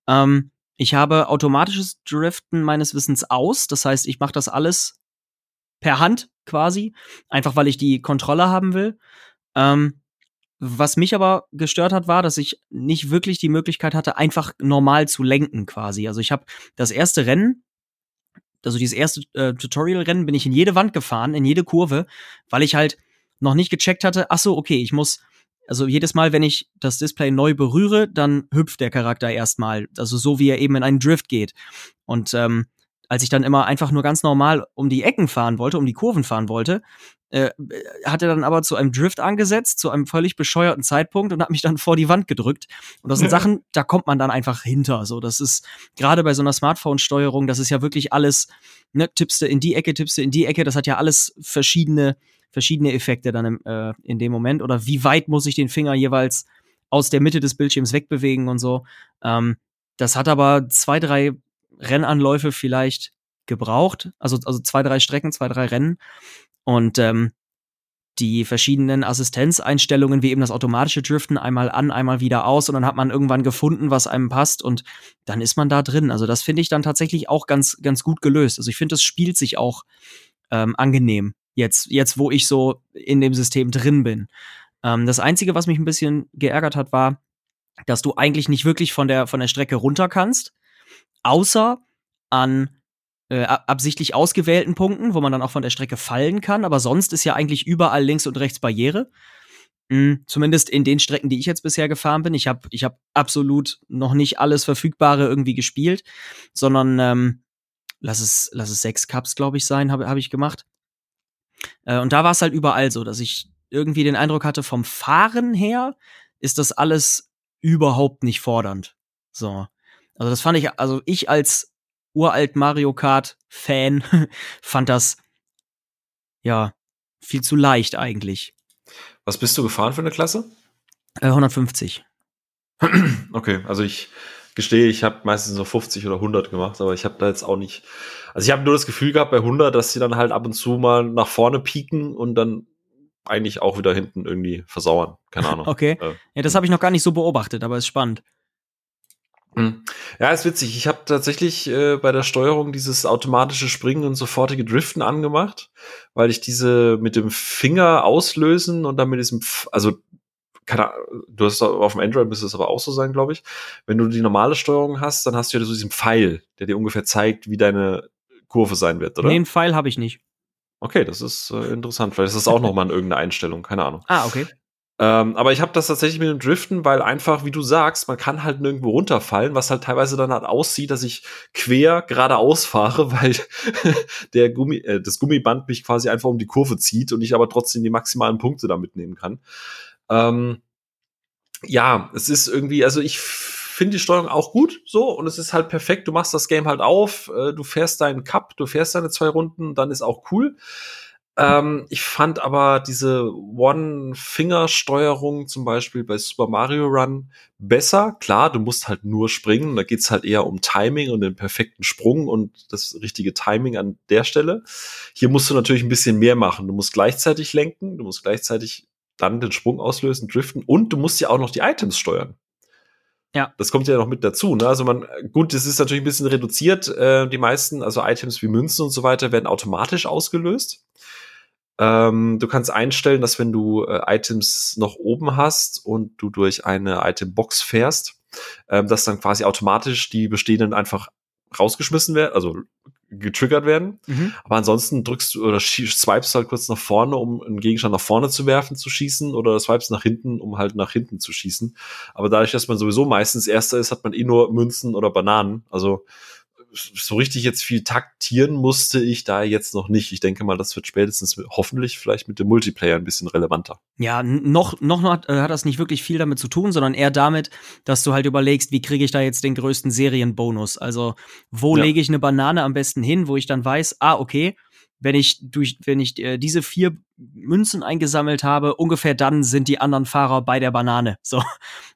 Ähm, ich habe automatisches Driften meines Wissens aus, das heißt, ich mache das alles per Hand quasi, einfach weil ich die Kontrolle haben will. Ähm, was mich aber gestört hat, war, dass ich nicht wirklich die Möglichkeit hatte, einfach normal zu lenken quasi. Also ich habe das erste Rennen also dieses erste äh, Tutorial-Rennen, bin ich in jede Wand gefahren, in jede Kurve, weil ich halt noch nicht gecheckt hatte, ach so, okay, ich muss, also jedes Mal, wenn ich das Display neu berühre, dann hüpft der Charakter erstmal, also so wie er eben in einen Drift geht. Und ähm, als ich dann immer einfach nur ganz normal um die Ecken fahren wollte, um die Kurven fahren wollte, äh, hat er dann aber zu einem Drift angesetzt, zu einem völlig bescheuerten Zeitpunkt und hat mich dann vor die Wand gedrückt. Und das sind Sachen, da kommt man dann einfach hinter. So, das ist gerade bei so einer Smartphone-Steuerung, das ist ja wirklich alles, ne, tippst du in die Ecke, tippst du in die Ecke, das hat ja alles verschiedene, verschiedene Effekte dann im, äh, in dem Moment. Oder wie weit muss ich den Finger jeweils aus der Mitte des Bildschirms wegbewegen und so. Ähm, das hat aber zwei, drei Rennanläufe vielleicht gebraucht. Also, also zwei, drei Strecken, zwei, drei Rennen. Und ähm, die verschiedenen Assistenzeinstellungen, wie eben das automatische Driften, einmal an, einmal wieder aus und dann hat man irgendwann gefunden, was einem passt und dann ist man da drin. Also das finde ich dann tatsächlich auch ganz, ganz gut gelöst. Also ich finde, das spielt sich auch ähm, angenehm jetzt, jetzt wo ich so in dem System drin bin. Ähm, das Einzige, was mich ein bisschen geärgert hat, war, dass du eigentlich nicht wirklich von der, von der Strecke runter kannst, außer an äh, absichtlich ausgewählten Punkten, wo man dann auch von der Strecke fallen kann. Aber sonst ist ja eigentlich überall links und rechts Barriere. Mhm, zumindest in den Strecken, die ich jetzt bisher gefahren bin. Ich habe ich hab absolut noch nicht alles Verfügbare irgendwie gespielt, sondern ähm, lass, es, lass es sechs Cups, glaube ich, sein, habe hab ich gemacht. Äh, und da war es halt überall so, dass ich irgendwie den Eindruck hatte, vom Fahren her ist das alles überhaupt nicht fordernd. So. Also das fand ich, also ich als uralt Mario Kart Fan fand das ja viel zu leicht eigentlich. Was bist du gefahren für eine Klasse? Äh, 150. Okay, also ich gestehe, ich habe meistens so 50 oder 100 gemacht, aber ich habe da jetzt auch nicht. Also ich habe nur das Gefühl gehabt bei 100, dass sie dann halt ab und zu mal nach vorne pieken und dann eigentlich auch wieder hinten irgendwie versauern. Keine Ahnung. okay. Äh, ja, das habe ich noch gar nicht so beobachtet, aber ist spannend. Hm. Ja, ist witzig. Ich habe tatsächlich äh, bei der Steuerung dieses automatische Springen und sofortige Driften angemacht, weil ich diese mit dem Finger auslösen und dann mit diesem, Pf also keine, du hast auf dem Android müsste es aber auch so sein, glaube ich. Wenn du die normale Steuerung hast, dann hast du ja so diesen Pfeil, der dir ungefähr zeigt, wie deine Kurve sein wird, oder? Nee, einen Pfeil habe ich nicht. Okay, das ist äh, interessant. Vielleicht ist das auch nochmal in irgendeiner Einstellung, keine Ahnung. Ah, okay. Ähm, aber ich habe das tatsächlich mit dem Driften, weil einfach, wie du sagst, man kann halt nirgendwo runterfallen, was halt teilweise dann halt aussieht, dass ich quer geradeaus fahre, weil der Gummi, äh, das Gummiband mich quasi einfach um die Kurve zieht und ich aber trotzdem die maximalen Punkte da mitnehmen kann. Ähm, ja, es ist irgendwie, also ich finde die Steuerung auch gut so und es ist halt perfekt. Du machst das Game halt auf, äh, du fährst deinen Cup, du fährst deine zwei Runden, dann ist auch cool. Ähm, ich fand aber diese One-Finger-Steuerung zum Beispiel bei Super Mario Run besser. Klar, du musst halt nur springen. Da geht's halt eher um Timing und den perfekten Sprung und das richtige Timing an der Stelle. Hier musst du natürlich ein bisschen mehr machen. Du musst gleichzeitig lenken, du musst gleichzeitig dann den Sprung auslösen, driften und du musst ja auch noch die Items steuern. Ja. Das kommt ja noch mit dazu. Ne? Also man, gut, das ist natürlich ein bisschen reduziert. Äh, die meisten, also Items wie Münzen und so weiter, werden automatisch ausgelöst. Ähm, du kannst einstellen, dass wenn du äh, Items noch oben hast und du durch eine Itembox fährst, ähm, dass dann quasi automatisch die bestehenden einfach rausgeschmissen werden, also getriggert werden. Mhm. Aber ansonsten drückst du oder swipest halt kurz nach vorne, um einen Gegenstand nach vorne zu werfen, zu schießen, oder swipest nach hinten, um halt nach hinten zu schießen. Aber dadurch, dass man sowieso meistens Erster ist, hat man eh nur Münzen oder Bananen. Also so richtig jetzt viel taktieren musste ich da jetzt noch nicht. Ich denke mal, das wird spätestens hoffentlich vielleicht mit dem Multiplayer ein bisschen relevanter. Ja, noch, noch hat, äh, hat das nicht wirklich viel damit zu tun, sondern eher damit, dass du halt überlegst, wie kriege ich da jetzt den größten Serienbonus? Also, wo ja. lege ich eine Banane am besten hin, wo ich dann weiß, ah, okay, wenn ich durch, wenn ich äh, diese vier Münzen eingesammelt habe, ungefähr dann sind die anderen Fahrer bei der Banane. So.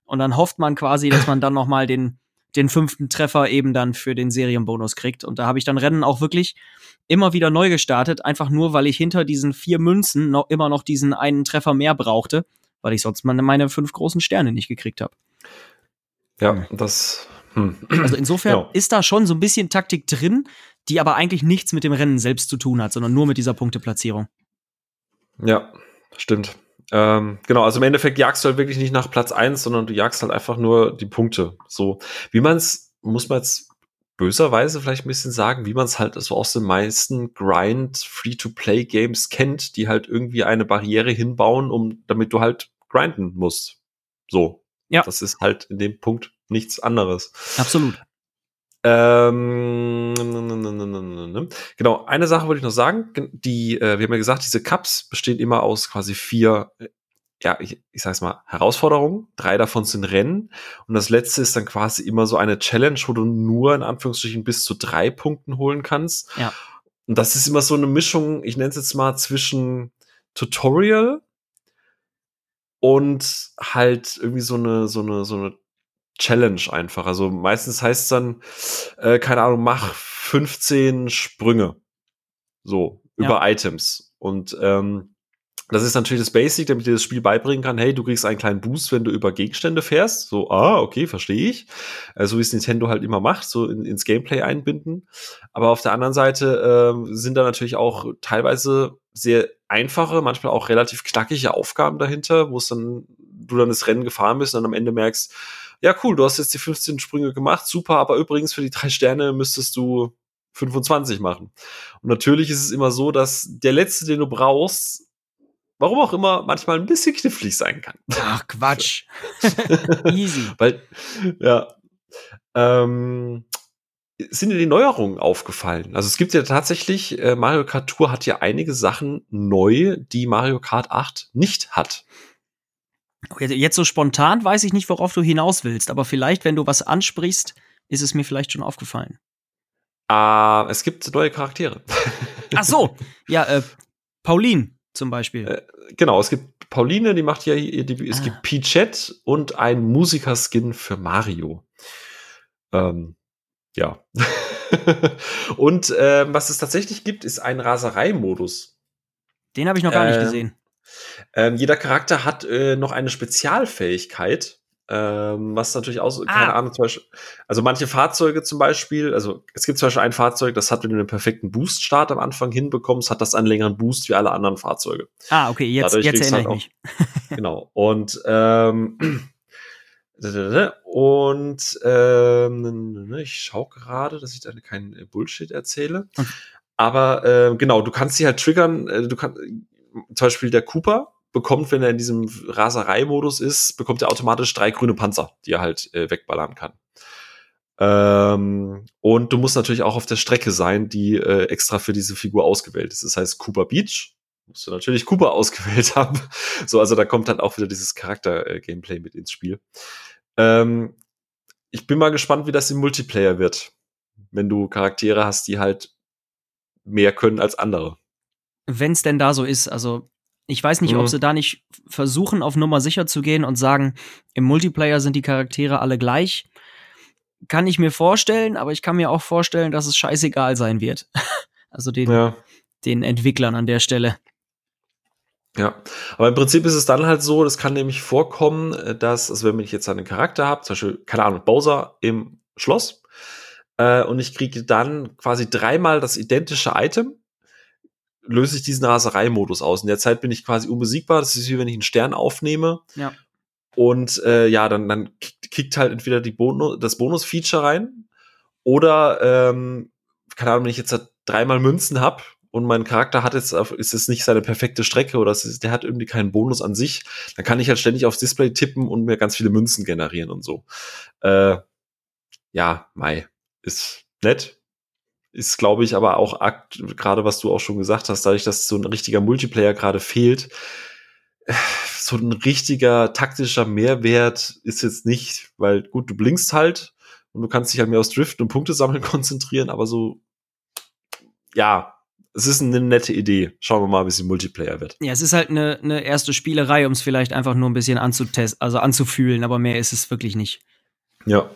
Und dann hofft man quasi, dass man dann noch mal den, den fünften Treffer eben dann für den Serienbonus kriegt. Und da habe ich dann Rennen auch wirklich immer wieder neu gestartet, einfach nur, weil ich hinter diesen vier Münzen noch immer noch diesen einen Treffer mehr brauchte, weil ich sonst meine, meine fünf großen Sterne nicht gekriegt habe. Ja, das. Hm. Also insofern ja. ist da schon so ein bisschen Taktik drin, die aber eigentlich nichts mit dem Rennen selbst zu tun hat, sondern nur mit dieser Punkteplatzierung. Ja, stimmt. Ähm, genau, also im Endeffekt jagst du halt wirklich nicht nach Platz eins, sondern du jagst halt einfach nur die Punkte. So, wie man es, muss man jetzt böserweise vielleicht ein bisschen sagen, wie man es halt so aus den meisten Grind Free-to-Play-Games kennt, die halt irgendwie eine Barriere hinbauen, um damit du halt grinden musst. So. Ja. Das ist halt in dem Punkt nichts anderes. Absolut. Ähm, genau, eine Sache wollte ich noch sagen. Die, äh, wir haben ja gesagt, diese Cups bestehen immer aus quasi vier, äh, ja, ich, ich sag's mal, Herausforderungen. Drei davon sind Rennen. Und das letzte ist dann quasi immer so eine Challenge, wo du nur in Anführungsstrichen bis zu drei Punkten holen kannst. Ja. Und das ist immer so eine Mischung, ich nenne es jetzt mal zwischen Tutorial und halt irgendwie so eine, so eine, so eine Challenge einfach. Also meistens heißt es dann, äh, keine Ahnung, mach 15 Sprünge. So, über ja. Items. Und ähm, das ist natürlich das Basic, damit dir das Spiel beibringen kann, hey, du kriegst einen kleinen Boost, wenn du über Gegenstände fährst. So, ah, okay, verstehe ich. Äh, so wie es Nintendo halt immer macht, so in, ins Gameplay einbinden. Aber auf der anderen Seite äh, sind da natürlich auch teilweise sehr einfache, manchmal auch relativ knackige Aufgaben dahinter, wo es dann, du dann das Rennen gefahren bist und dann am Ende merkst, ja cool, du hast jetzt die 15 Sprünge gemacht, super, aber übrigens für die drei Sterne müsstest du 25 machen. Und natürlich ist es immer so, dass der letzte, den du brauchst, warum auch immer, manchmal ein bisschen knifflig sein kann. Ach, Quatsch. Easy. Weil, ja. Ähm, sind dir die Neuerungen aufgefallen? Also es gibt ja tatsächlich, äh, Mario Kart Tour hat ja einige Sachen neu, die Mario Kart 8 nicht hat. Jetzt so spontan weiß ich nicht, worauf du hinaus willst, aber vielleicht, wenn du was ansprichst, ist es mir vielleicht schon aufgefallen. Uh, es gibt neue Charaktere. Ach so, ja, äh, Pauline zum Beispiel. Äh, genau, es gibt Pauline, die macht ja ihr Debüt. Es ah. gibt Peachette und ein Musikerskin für Mario. Ähm, ja. und äh, was es tatsächlich gibt, ist ein Raserei-Modus. Den habe ich noch gar nicht ähm, gesehen. Ähm, jeder Charakter hat äh, noch eine Spezialfähigkeit, ähm, was natürlich auch, ah. keine Ahnung, zum Beispiel, also manche Fahrzeuge zum Beispiel, also es gibt zum Beispiel ein Fahrzeug, das hat, wenn du einen perfekten Boost-Start am Anfang hinbekommst, hat das einen längeren Boost wie alle anderen Fahrzeuge. Ah, okay, jetzt, Dadurch jetzt erinnere halt ich mich. genau. Und ähm, und ähm, ich schaue gerade, dass ich da keinen Bullshit erzähle. Aber äh, genau, du kannst sie halt triggern. Äh, du kannst zum Beispiel der Cooper bekommt, wenn er in diesem Raserei-Modus ist, bekommt er automatisch drei grüne Panzer, die er halt äh, wegballern kann. Ähm, und du musst natürlich auch auf der Strecke sein, die äh, extra für diese Figur ausgewählt ist. Das heißt Cooper Beach. Musst du natürlich Cooper ausgewählt haben. So, also da kommt dann auch wieder dieses Charakter-Gameplay mit ins Spiel. Ähm, ich bin mal gespannt, wie das im Multiplayer wird. Wenn du Charaktere hast, die halt mehr können als andere wenn es denn da so ist. Also ich weiß nicht, mhm. ob sie da nicht versuchen, auf Nummer sicher zu gehen und sagen, im Multiplayer sind die Charaktere alle gleich. Kann ich mir vorstellen, aber ich kann mir auch vorstellen, dass es scheißegal sein wird. also den, ja. den Entwicklern an der Stelle. Ja, aber im Prinzip ist es dann halt so, das kann nämlich vorkommen, äh, dass, also wenn ich jetzt einen Charakter habe, zum Beispiel, keine Ahnung, Bowser im Schloss, äh, und ich kriege dann quasi dreimal das identische Item, löse ich diesen Raserei-Modus aus. In der Zeit bin ich quasi unbesiegbar. Das ist wie wenn ich einen Stern aufnehme. Ja. Und äh, ja, dann, dann kickt halt entweder die Bonus, das Bonus-Feature rein oder, ähm, keine Ahnung, wenn ich jetzt halt dreimal Münzen hab und mein Charakter hat jetzt, ist es nicht seine perfekte Strecke oder ist, der hat irgendwie keinen Bonus an sich, dann kann ich halt ständig aufs Display tippen und mir ganz viele Münzen generieren und so. Äh, ja, Mai, ist nett, ist, glaube ich, aber auch gerade, was du auch schon gesagt hast, dadurch, dass so ein richtiger Multiplayer gerade fehlt, so ein richtiger taktischer Mehrwert ist jetzt nicht, weil gut, du blinkst halt und du kannst dich halt mehr aufs Driften und Punkte sammeln konzentrieren, aber so, ja, es ist eine nette Idee. Schauen wir mal, wie es im Multiplayer wird. Ja, es ist halt eine, eine erste Spielerei, um es vielleicht einfach nur ein bisschen anzutesten, also anzufühlen, aber mehr ist es wirklich nicht. Ja.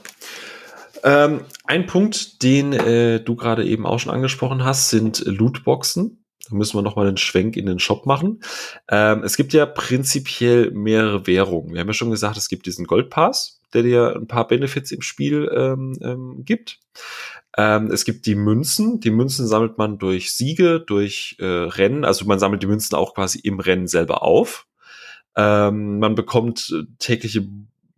Ähm, ein Punkt, den äh, du gerade eben auch schon angesprochen hast, sind Lootboxen. Da müssen wir nochmal einen Schwenk in den Shop machen. Ähm, es gibt ja prinzipiell mehrere Währungen. Wir haben ja schon gesagt, es gibt diesen Goldpass, der dir ein paar Benefits im Spiel ähm, ähm, gibt. Ähm, es gibt die Münzen. Die Münzen sammelt man durch Siege, durch äh, Rennen. Also man sammelt die Münzen auch quasi im Rennen selber auf. Ähm, man bekommt äh, tägliche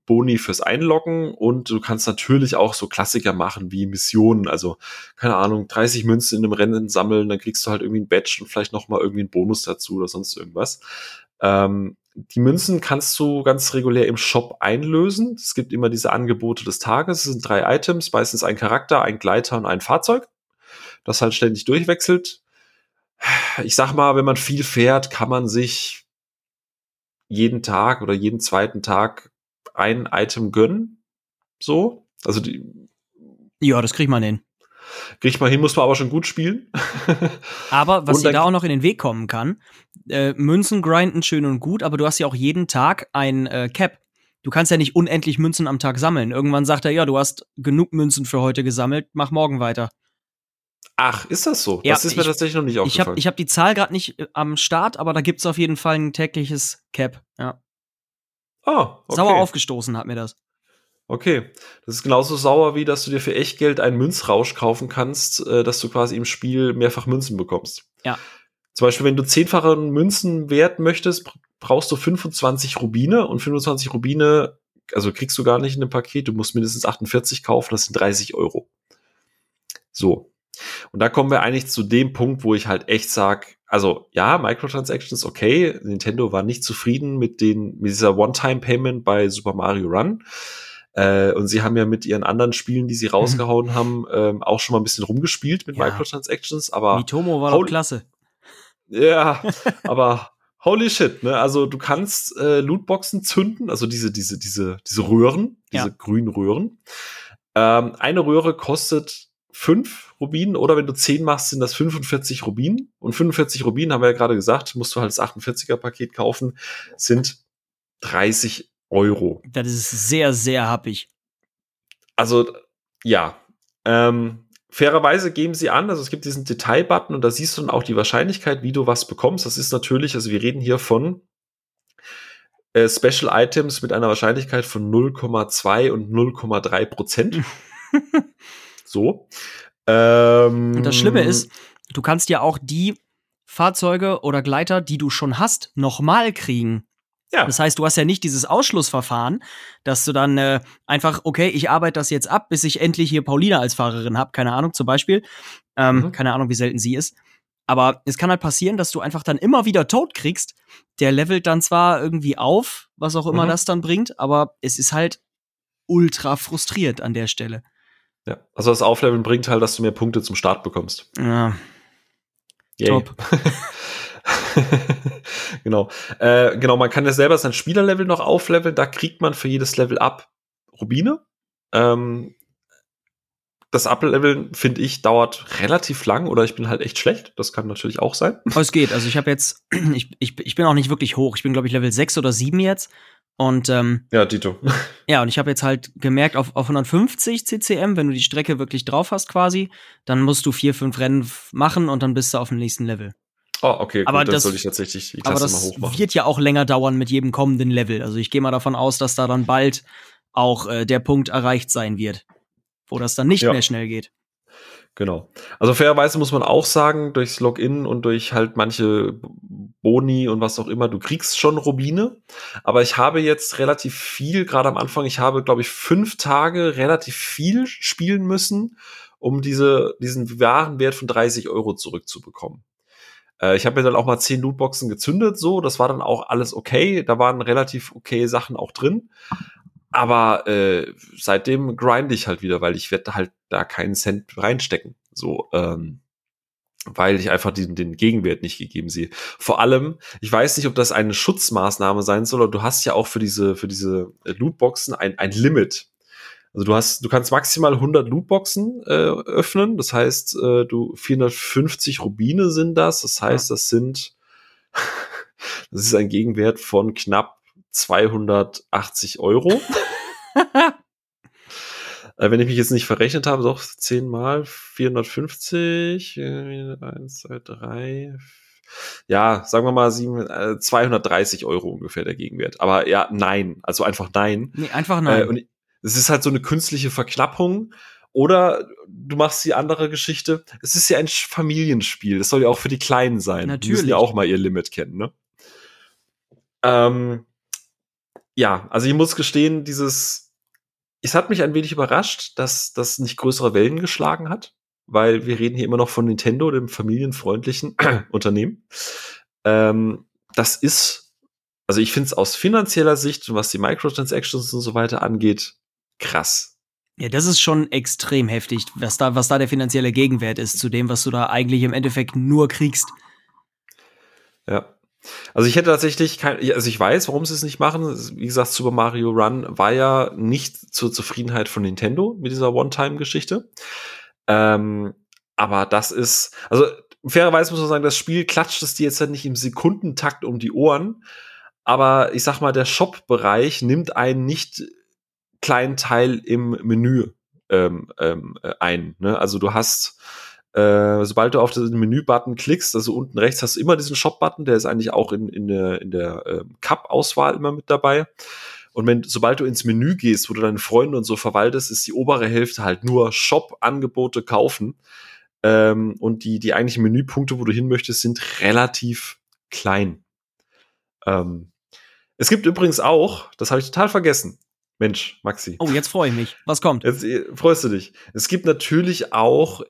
Boni fürs Einloggen und du kannst natürlich auch so Klassiker machen wie Missionen. Also, keine Ahnung, 30 Münzen in einem Rennen sammeln, dann kriegst du halt irgendwie ein Badge und vielleicht nochmal irgendwie einen Bonus dazu oder sonst irgendwas. Ähm, die Münzen kannst du ganz regulär im Shop einlösen. Es gibt immer diese Angebote des Tages. Es sind drei Items, meistens ein Charakter, ein Gleiter und ein Fahrzeug, das halt ständig durchwechselt. Ich sag mal, wenn man viel fährt, kann man sich jeden Tag oder jeden zweiten Tag ein Item gönnen. So. Also die. Ja, das kriegt man hin. Kriegt man hin, muss man aber schon gut spielen. aber was dir da auch noch in den Weg kommen kann, äh, Münzen grinden schön und gut, aber du hast ja auch jeden Tag ein äh, Cap. Du kannst ja nicht unendlich Münzen am Tag sammeln. Irgendwann sagt er, ja, du hast genug Münzen für heute gesammelt, mach morgen weiter. Ach, ist das so? Ja, das ist mir ich, tatsächlich noch nicht aufgefallen. Ich habe hab die Zahl gerade nicht äh, am Start, aber da gibt es auf jeden Fall ein tägliches Cap. Ja. Oh, okay. Sauer aufgestoßen hat mir das. Okay, das ist genauso sauer, wie dass du dir für Echtgeld einen Münzrausch kaufen kannst, äh, dass du quasi im Spiel mehrfach Münzen bekommst. Ja. Zum Beispiel, wenn du zehnfachen Münzenwert möchtest, brauchst du 25 Rubine und 25 Rubine, also kriegst du gar nicht in einem Paket, du musst mindestens 48 kaufen, das sind 30 Euro. So. Und da kommen wir eigentlich zu dem Punkt, wo ich halt echt sag, also ja, Microtransactions okay, Nintendo war nicht zufrieden mit den mit dieser One-Time-Payment bei Super Mario Run. Äh, und sie haben ja mit ihren anderen Spielen, die sie rausgehauen haben, ähm, auch schon mal ein bisschen rumgespielt mit ja. Microtransactions. Aber Mitomo war doch klasse. Ja, aber holy shit, ne? Also du kannst äh, Lootboxen zünden, also diese, diese, diese, diese Röhren, diese ja. grünen Röhren. Ähm, eine Röhre kostet fünf Rubinen oder wenn du zehn machst, sind das 45 Rubinen. Und 45 Rubinen, haben wir ja gerade gesagt, musst du halt das 48er Paket kaufen, sind 30 Euro. Das ist sehr, sehr happig. Also, ja. Ähm, fairerweise geben sie an, also es gibt diesen Detail-Button und da siehst du dann auch die Wahrscheinlichkeit, wie du was bekommst. Das ist natürlich, also wir reden hier von äh, Special Items mit einer Wahrscheinlichkeit von 0,2 und 0,3 Prozent. so. Ähm, und das Schlimme ist, du kannst ja auch die Fahrzeuge oder Gleiter, die du schon hast, nochmal kriegen. Ja. Das heißt, du hast ja nicht dieses Ausschlussverfahren, dass du dann äh, einfach, okay, ich arbeite das jetzt ab, bis ich endlich hier Paulina als Fahrerin habe, keine Ahnung, zum Beispiel. Ähm, mhm. Keine Ahnung, wie selten sie ist. Aber es kann halt passieren, dass du einfach dann immer wieder tot kriegst. Der levelt dann zwar irgendwie auf, was auch immer mhm. das dann bringt, aber es ist halt ultra frustriert an der Stelle. Ja, also das Aufleveln bringt halt, dass du mehr Punkte zum Start bekommst. Ja. Yay. Top. genau. Äh, genau, man kann ja selber sein Spielerlevel noch aufleveln. Da kriegt man für jedes Level ab Rubine. Ähm, das Ableveln, finde ich, dauert relativ lang oder ich bin halt echt schlecht. Das kann natürlich auch sein. Aber es geht. Also ich habe jetzt, ich, ich, ich bin auch nicht wirklich hoch. Ich bin, glaube ich, Level 6 oder 7 jetzt. Und ähm, ja, Dito. Ja, und ich habe jetzt halt gemerkt, auf, auf 150 CCM, wenn du die Strecke wirklich drauf hast quasi, dann musst du vier, fünf Rennen machen und dann bist du auf dem nächsten Level. Oh, okay, gut, aber das soll ich tatsächlich die Klasse aber das mal hochmachen. wird ja auch länger dauern mit jedem kommenden Level. Also ich gehe mal davon aus, dass da dann bald auch äh, der Punkt erreicht sein wird, wo das dann nicht ja. mehr schnell geht. Genau. Also fairerweise muss man auch sagen, durchs Login und durch halt manche Boni und was auch immer, du kriegst schon Rubine. Aber ich habe jetzt relativ viel, gerade am Anfang, ich habe, glaube ich, fünf Tage relativ viel spielen müssen, um diese, diesen wahren Wert von 30 Euro zurückzubekommen. Äh, ich habe mir dann auch mal zehn Lootboxen gezündet, so, das war dann auch alles okay. Da waren relativ okay Sachen auch drin. Aber äh, seitdem grind ich halt wieder, weil ich werde halt da keinen Cent reinstecken. So, ähm, weil ich einfach den, den Gegenwert nicht gegeben sehe. Vor allem, ich weiß nicht, ob das eine Schutzmaßnahme sein soll, aber du hast ja auch für diese, für diese Lootboxen ein, ein Limit. Also du hast, du kannst maximal 100 Lootboxen äh, öffnen. Das heißt, äh, du 450 Rubine sind das. Das heißt, das sind, das ist ein Gegenwert von knapp 280 Euro. äh, wenn ich mich jetzt nicht verrechnet habe, doch 10 mal 450, 1, 2, 3, ja, sagen wir mal 7, äh, 230 Euro ungefähr der Gegenwert. Aber ja, nein, also einfach nein. Nee, einfach nein. Äh, und es ist halt so eine künstliche Verknappung. Oder du machst die andere Geschichte. Es ist ja ein Familienspiel. Das soll ja auch für die Kleinen sein. Natürlich. Die müssen ja auch mal ihr Limit kennen, ne? Ähm, ja, also ich muss gestehen, dieses, es hat mich ein wenig überrascht, dass das nicht größere Wellen geschlagen hat, weil wir reden hier immer noch von Nintendo, dem familienfreundlichen Unternehmen. Ähm, das ist also ich finde es aus finanzieller Sicht, was die Microtransactions und so weiter angeht, krass. Ja, das ist schon extrem heftig, was da, was da der finanzielle Gegenwert ist zu dem, was du da eigentlich im Endeffekt nur kriegst. Ja. Also ich hätte tatsächlich kein, also ich weiß, warum sie es nicht machen. Wie gesagt, Super Mario Run war ja nicht zur Zufriedenheit von Nintendo mit dieser One-Time-Geschichte. Ähm, aber das ist, also fairerweise muss man sagen, das Spiel klatscht es dir jetzt halt nicht im Sekundentakt um die Ohren. Aber ich sag mal, der Shop-Bereich nimmt einen nicht kleinen Teil im Menü ähm, ähm, äh, ein. Ne? Also du hast äh, sobald du auf den Menü-Button klickst, also unten rechts hast du immer diesen Shop-Button, der ist eigentlich auch in, in der, in der äh, Cup-Auswahl immer mit dabei. Und wenn, sobald du ins Menü gehst, wo du deine Freunde und so verwaltest, ist die obere Hälfte halt nur Shop-Angebote kaufen. Ähm, und die, die eigentlichen Menüpunkte, wo du hin möchtest, sind relativ klein. Ähm, es gibt übrigens auch, das habe ich total vergessen. Mensch, Maxi. Oh, jetzt freue ich mich. Was kommt? Jetzt äh, freust du dich. Es gibt natürlich auch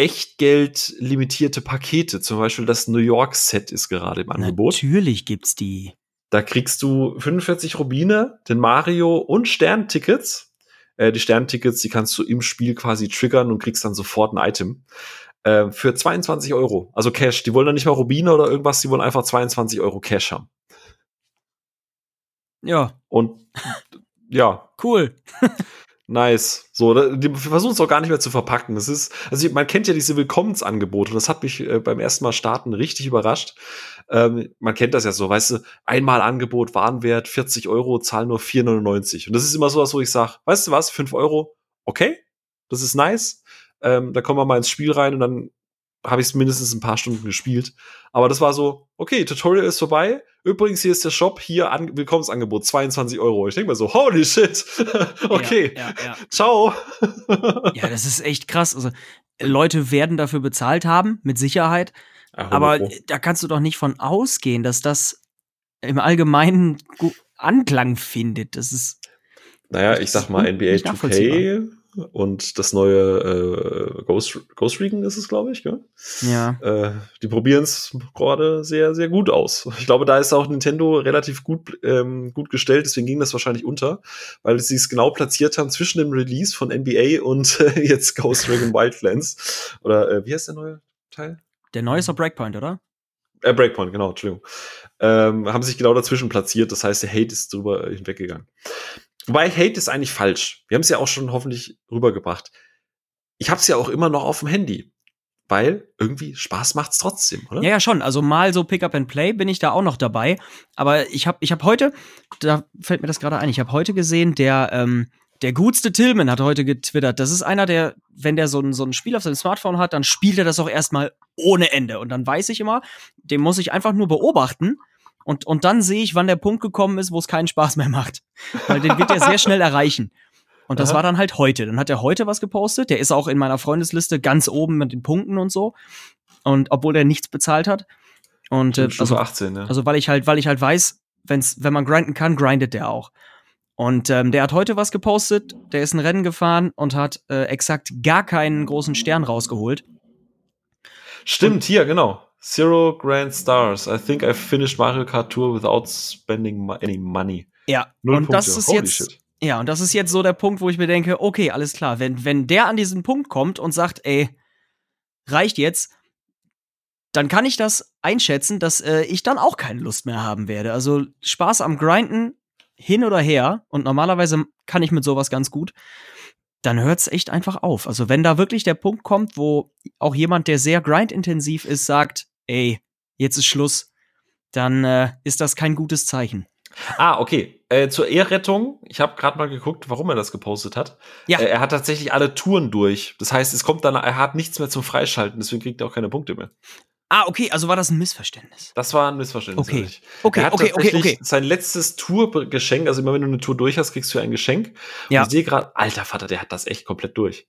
Echtgeld limitierte Pakete. Zum Beispiel das New York Set ist gerade im Angebot. Natürlich gibt's die. Da kriegst du 45 Rubine, den Mario und Sterntickets. Äh, die Sterntickets, die kannst du im Spiel quasi triggern und kriegst dann sofort ein Item. Äh, für 22 Euro. Also Cash. Die wollen dann nicht mal Rubine oder irgendwas, die wollen einfach 22 Euro Cash haben. Ja. Und ja. Cool. Nice. So, die versuchen es auch gar nicht mehr zu verpacken. Das ist, also man kennt ja diese Willkommensangebote. Das hat mich äh, beim ersten Mal starten richtig überrascht. Ähm, man kennt das ja so, weißt du, einmal Angebot, Warenwert 40 Euro, Zahl nur 4,99. Und das ist immer so was, wo ich sage, weißt du was, 5 Euro, okay, das ist nice. Ähm, da kommen wir mal ins Spiel rein und dann habe ich es mindestens ein paar Stunden gespielt. Aber das war so, okay, Tutorial ist vorbei. Übrigens, hier ist der Shop, hier an Willkommensangebot, 22 Euro. Ich denke mal so, holy shit. okay, ja, ja, ja. ciao. ja, das ist echt krass. Also, Leute werden dafür bezahlt haben, mit Sicherheit. Ach, aber da kannst du doch nicht von ausgehen, dass das im Allgemeinen Anklang findet. Das ist. Naja, ich sag mal, NBA 2K und das neue äh, Ghost, Ghost Recon ist es, glaube ich. Gell? Ja. Äh, die probieren es gerade sehr, sehr gut aus. Ich glaube, da ist auch Nintendo relativ gut, ähm, gut gestellt, deswegen ging das wahrscheinlich unter, weil sie es genau platziert haben zwischen dem Release von NBA und äh, jetzt Ghost Recon Wildlands. Oder äh, wie heißt der neue Teil? Der neue ist auf Breakpoint, oder? Äh, Breakpoint, genau, Entschuldigung. Ähm, haben sich genau dazwischen platziert, das heißt, der Hate ist drüber hinweggegangen. Wobei Hate ist eigentlich falsch. Wir haben es ja auch schon hoffentlich rübergebracht. Ich habe es ja auch immer noch auf dem Handy. Weil irgendwie Spaß macht's trotzdem, oder? Ja, ja, schon. Also mal so Pick up and Play bin ich da auch noch dabei. Aber ich habe ich hab heute, da fällt mir das gerade ein, ich habe heute gesehen, der, ähm, der gutste Tillman hat heute getwittert. Das ist einer, der, wenn der so ein, so ein Spiel auf seinem Smartphone hat, dann spielt er das auch erstmal ohne Ende. Und dann weiß ich immer, den muss ich einfach nur beobachten und, und dann sehe ich, wann der Punkt gekommen ist, wo es keinen Spaß mehr macht. Weil den wird er sehr schnell erreichen. Und das Aha. war dann halt heute. Dann hat er heute was gepostet. Der ist auch in meiner Freundesliste ganz oben mit den Punkten und so. Und obwohl er nichts bezahlt hat. Und äh, also, 18, ja. also weil ich halt, weil ich halt weiß, wenn's, wenn man grinden kann, grindet der auch. Und ähm, der hat heute was gepostet, der ist ein Rennen gefahren und hat äh, exakt gar keinen großen Stern rausgeholt. Stimmt, und, hier, genau. Zero Grand Stars. I think I finished Mario Kart Tour without spending any money. Ja, Null und Punkte. das ist Holy jetzt. Shit. Ja, und das ist jetzt so der Punkt, wo ich mir denke, okay, alles klar, wenn, wenn der an diesen Punkt kommt und sagt, ey, reicht jetzt, dann kann ich das einschätzen, dass äh, ich dann auch keine Lust mehr haben werde. Also Spaß am Grinden hin oder her und normalerweise kann ich mit sowas ganz gut dann hört es echt einfach auf. Also wenn da wirklich der Punkt kommt, wo auch jemand, der sehr grindintensiv ist, sagt, ey, jetzt ist Schluss, dann äh, ist das kein gutes Zeichen. Ah, okay. Äh, zur Ehrrettung, ich habe gerade mal geguckt, warum er das gepostet hat. Ja. Äh, er hat tatsächlich alle Touren durch. Das heißt, es kommt dann, er hat nichts mehr zum Freischalten, deswegen kriegt er auch keine Punkte mehr. Ah, okay, also war das ein Missverständnis. Das war ein Missverständnis. Okay, okay, okay, okay, okay. Sein letztes Tourgeschenk, also immer wenn du eine Tour durch hast, kriegst du ein Geschenk. Ja. Und ich sehe gerade, alter Vater, der hat das echt komplett durch.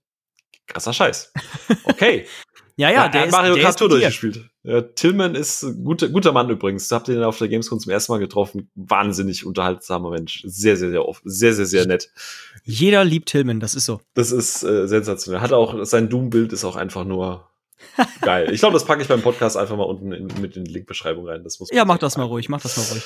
Krasser Scheiß. Okay. Ja, ja, der, der ist Mario Kart Tour durchgespielt. Ja, Tillman ist guter, guter Mann übrigens. Da habt ihr ihn auf der Gamescom zum ersten Mal getroffen. Wahnsinnig unterhaltsamer Mensch. Sehr, sehr, sehr oft. Sehr, sehr, sehr nett. Jeder liebt Tillman, das ist so. Das ist äh, sensationell. Hat auch, sein Doom-Bild ist auch einfach nur geil. Ich glaube, das packe ich beim Podcast einfach mal unten in, mit in die Linkbeschreibung rein. Das muss ja, mach das mal ruhig, mach das mal ruhig.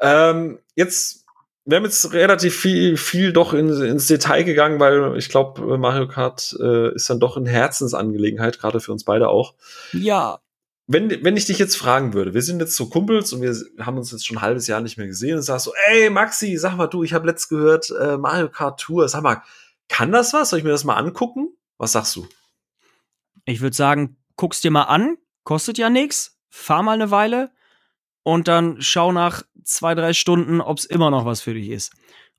Ähm, jetzt, wir haben jetzt relativ viel, viel doch in, ins Detail gegangen, weil ich glaube, Mario Kart äh, ist dann doch eine Herzensangelegenheit, gerade für uns beide auch. Ja. Wenn, wenn ich dich jetzt fragen würde, wir sind jetzt so Kumpels und wir haben uns jetzt schon ein halbes Jahr nicht mehr gesehen und sagst so, ey Maxi, sag mal du, ich habe letzt gehört, äh, Mario Kart Tour, sag mal, kann das was? Soll ich mir das mal angucken? Was sagst du? Ich würde sagen, guck's dir mal an, kostet ja nichts, fahr mal eine Weile und dann schau nach zwei, drei Stunden, ob's immer noch was für dich ist.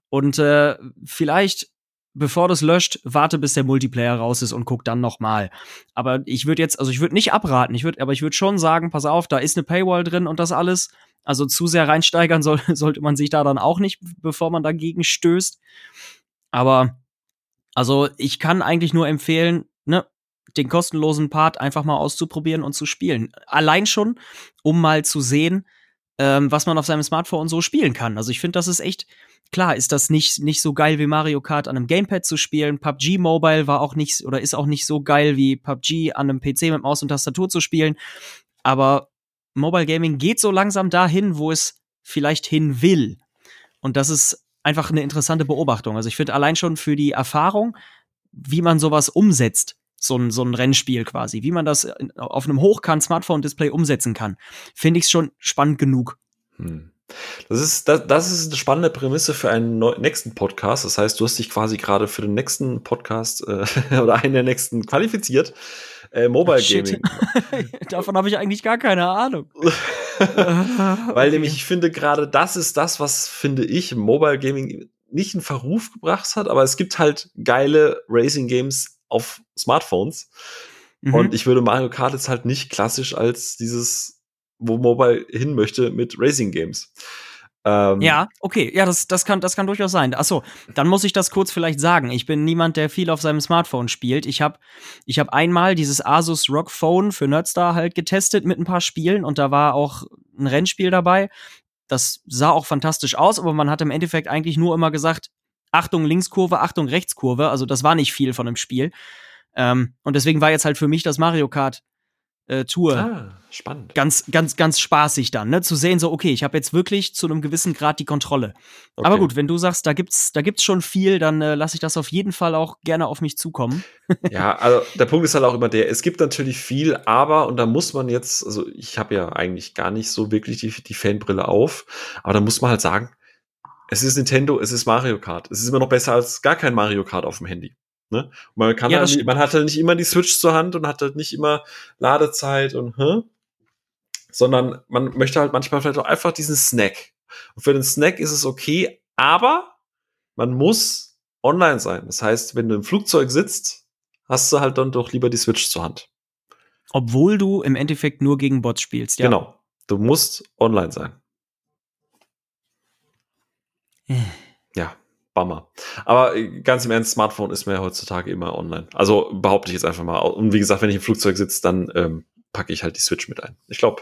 Und äh, vielleicht, bevor das löscht, warte, bis der Multiplayer raus ist und guck dann noch mal. Aber ich würde jetzt, also ich würde nicht abraten, ich würde, aber ich würde schon sagen, pass auf, da ist eine Paywall drin und das alles. Also zu sehr reinsteigern soll, sollte man sich da dann auch nicht, bevor man dagegen stößt. Aber also ich kann eigentlich nur empfehlen, ne, den kostenlosen Part einfach mal auszuprobieren und zu spielen. Allein schon, um mal zu sehen, ähm, was man auf seinem Smartphone so spielen kann. Also ich finde, das ist echt, klar, ist das nicht, nicht so geil wie Mario Kart an einem Gamepad zu spielen. PUBG Mobile war auch nicht oder ist auch nicht so geil wie PUBG an einem PC mit Maus und Tastatur zu spielen. Aber Mobile Gaming geht so langsam dahin, wo es vielleicht hin will. Und das ist einfach eine interessante Beobachtung. Also ich finde allein schon für die Erfahrung, wie man sowas umsetzt, so ein, so ein Rennspiel quasi, wie man das auf einem Hochkant-Smartphone-Display umsetzen kann, finde ich es schon spannend genug. Hm. Das ist, das, das ist eine spannende Prämisse für einen nächsten Podcast. Das heißt, du hast dich quasi gerade für den nächsten Podcast äh, oder einen der nächsten qualifiziert. Äh, Mobile Gaming. Davon habe ich eigentlich gar keine Ahnung. Weil nämlich ich finde, gerade das ist das, was, finde ich, Mobile Gaming nicht in Verruf gebracht hat, aber es gibt halt geile Racing Games auf Smartphones. Mhm. Und ich würde Mario Kart jetzt halt nicht klassisch als dieses, wo Mobile hin möchte, mit Racing Games. Ähm, ja, okay, ja, das, das, kann, das kann durchaus sein. Achso, dann muss ich das kurz vielleicht sagen. Ich bin niemand, der viel auf seinem Smartphone spielt. Ich habe ich hab einmal dieses Asus ROG Phone für Nerdstar halt getestet mit ein paar Spielen und da war auch ein Rennspiel dabei. Das sah auch fantastisch aus, aber man hat im Endeffekt eigentlich nur immer gesagt, Achtung Linkskurve, Achtung Rechtskurve. Also das war nicht viel von dem Spiel. Ähm, und deswegen war jetzt halt für mich das Mario Kart äh, Tour ah, spannend. ganz, ganz, ganz spaßig dann, ne? Zu sehen, so, okay, ich habe jetzt wirklich zu einem gewissen Grad die Kontrolle. Okay. Aber gut, wenn du sagst, da gibt's, da gibt's schon viel, dann äh, lasse ich das auf jeden Fall auch gerne auf mich zukommen. ja, also der Punkt ist halt auch immer der, es gibt natürlich viel, aber, und da muss man jetzt, also ich habe ja eigentlich gar nicht so wirklich die, die Fanbrille auf, aber da muss man halt sagen, es ist Nintendo, es ist Mario Kart. Es ist immer noch besser als gar kein Mario Kart auf dem Handy. Ne? Man, kann ja, halt nicht, man hat halt nicht immer die Switch zur Hand und hat halt nicht immer Ladezeit und hä? sondern man möchte halt manchmal vielleicht auch einfach diesen Snack. Und für den Snack ist es okay, aber man muss online sein. Das heißt, wenn du im Flugzeug sitzt, hast du halt dann doch lieber die Switch zur Hand. Obwohl du im Endeffekt nur gegen Bots spielst, ja. Genau. Du musst online sein. Ja, Bummer. Aber äh, ganz im Ernst, Smartphone ist mir heutzutage immer online. Also behaupte ich jetzt einfach mal. Und wie gesagt, wenn ich im Flugzeug sitze, dann ähm, packe ich halt die Switch mit ein. Ich glaube,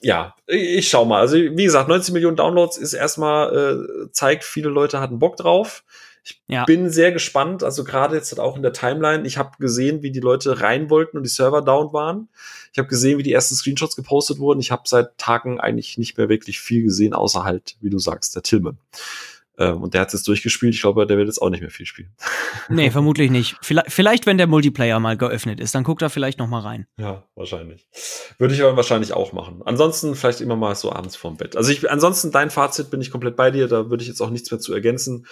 ja, ich schau mal. Also wie gesagt, 19 Millionen Downloads ist erstmal, äh, zeigt, viele Leute hatten Bock drauf. Ich ja. bin sehr gespannt, also gerade jetzt auch in der Timeline, ich habe gesehen, wie die Leute rein wollten und die Server down waren. Ich habe gesehen, wie die ersten Screenshots gepostet wurden. Ich habe seit Tagen eigentlich nicht mehr wirklich viel gesehen, außer halt, wie du sagst, der Tillman. Ähm, und der hat es jetzt durchgespielt. Ich glaube, der wird jetzt auch nicht mehr viel spielen. Nee, vermutlich nicht. Vielleicht, vielleicht, wenn der Multiplayer mal geöffnet ist, dann guckt er vielleicht noch mal rein. Ja, wahrscheinlich. Würde ich aber wahrscheinlich auch machen. Ansonsten vielleicht immer mal so abends vorm Bett. Also ich, ansonsten dein Fazit bin ich komplett bei dir. Da würde ich jetzt auch nichts mehr zu ergänzen.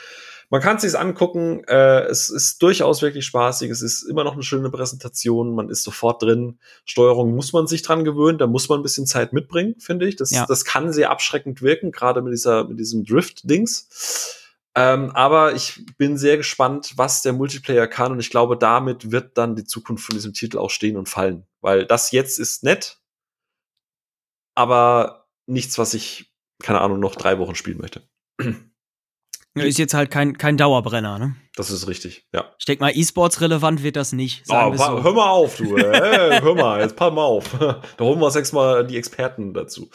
Man kann es sich angucken. Äh, es ist durchaus wirklich spaßig. Es ist immer noch eine schöne Präsentation. Man ist sofort drin. Steuerung muss man sich dran gewöhnen. Da muss man ein bisschen Zeit mitbringen, finde ich. Das, ja. das kann sehr abschreckend wirken, gerade mit dieser, mit diesem Drift-Dings. Ähm, aber ich bin sehr gespannt, was der Multiplayer kann. Und ich glaube, damit wird dann die Zukunft von diesem Titel auch stehen und fallen. Weil das jetzt ist nett, aber nichts, was ich, keine Ahnung, noch drei Wochen spielen möchte. Ist jetzt halt kein, kein Dauerbrenner, ne? Das ist richtig, ja. Ich denke mal, E-Sports relevant wird das nicht. Oh, so. Hör mal auf, du. hey, hör mal, jetzt pass mal auf. Da holen wir uns mal die Experten dazu.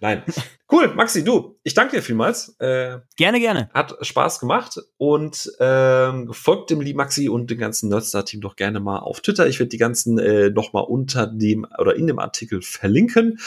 Nein. Cool, Maxi, du, ich danke dir vielmals. Äh, gerne, gerne. Hat Spaß gemacht und ähm, folgt dem lieben Maxi und dem ganzen Nerdstar-Team doch gerne mal auf Twitter. Ich werde die ganzen äh, noch mal unter dem oder in dem Artikel verlinken.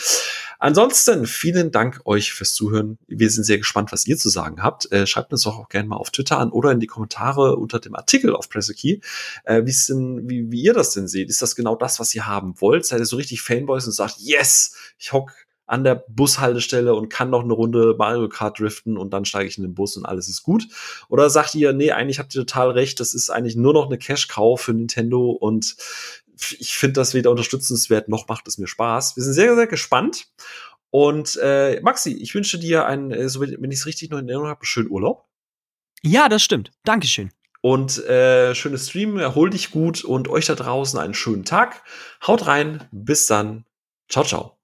Ansonsten vielen Dank euch fürs Zuhören. Wir sind sehr gespannt, was ihr zu sagen habt. Äh, schreibt uns doch auch gerne mal auf Twitter an oder in die Kommentare unter dem Artikel auf Pressekey, äh, denn, wie, wie ihr das denn seht. Ist das genau das, was ihr haben wollt? Seid ihr so richtig Fanboys und sagt, yes, ich hock an der Bushaltestelle und kann noch eine Runde Mario Kart driften und dann steige ich in den Bus und alles ist gut? Oder sagt ihr, nee, eigentlich habt ihr total recht, das ist eigentlich nur noch eine Cash-Cow für Nintendo und ich finde das weder unterstützenswert noch macht es mir Spaß. Wir sind sehr, sehr gespannt. Und äh, Maxi, ich wünsche dir einen, äh, so wenn ich es richtig noch in Erinnerung habe, schönen Urlaub. Ja, das stimmt. Dankeschön. Und äh, schönes Stream, erhol dich gut und euch da draußen einen schönen Tag. Haut rein, bis dann. Ciao, ciao.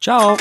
Ciao.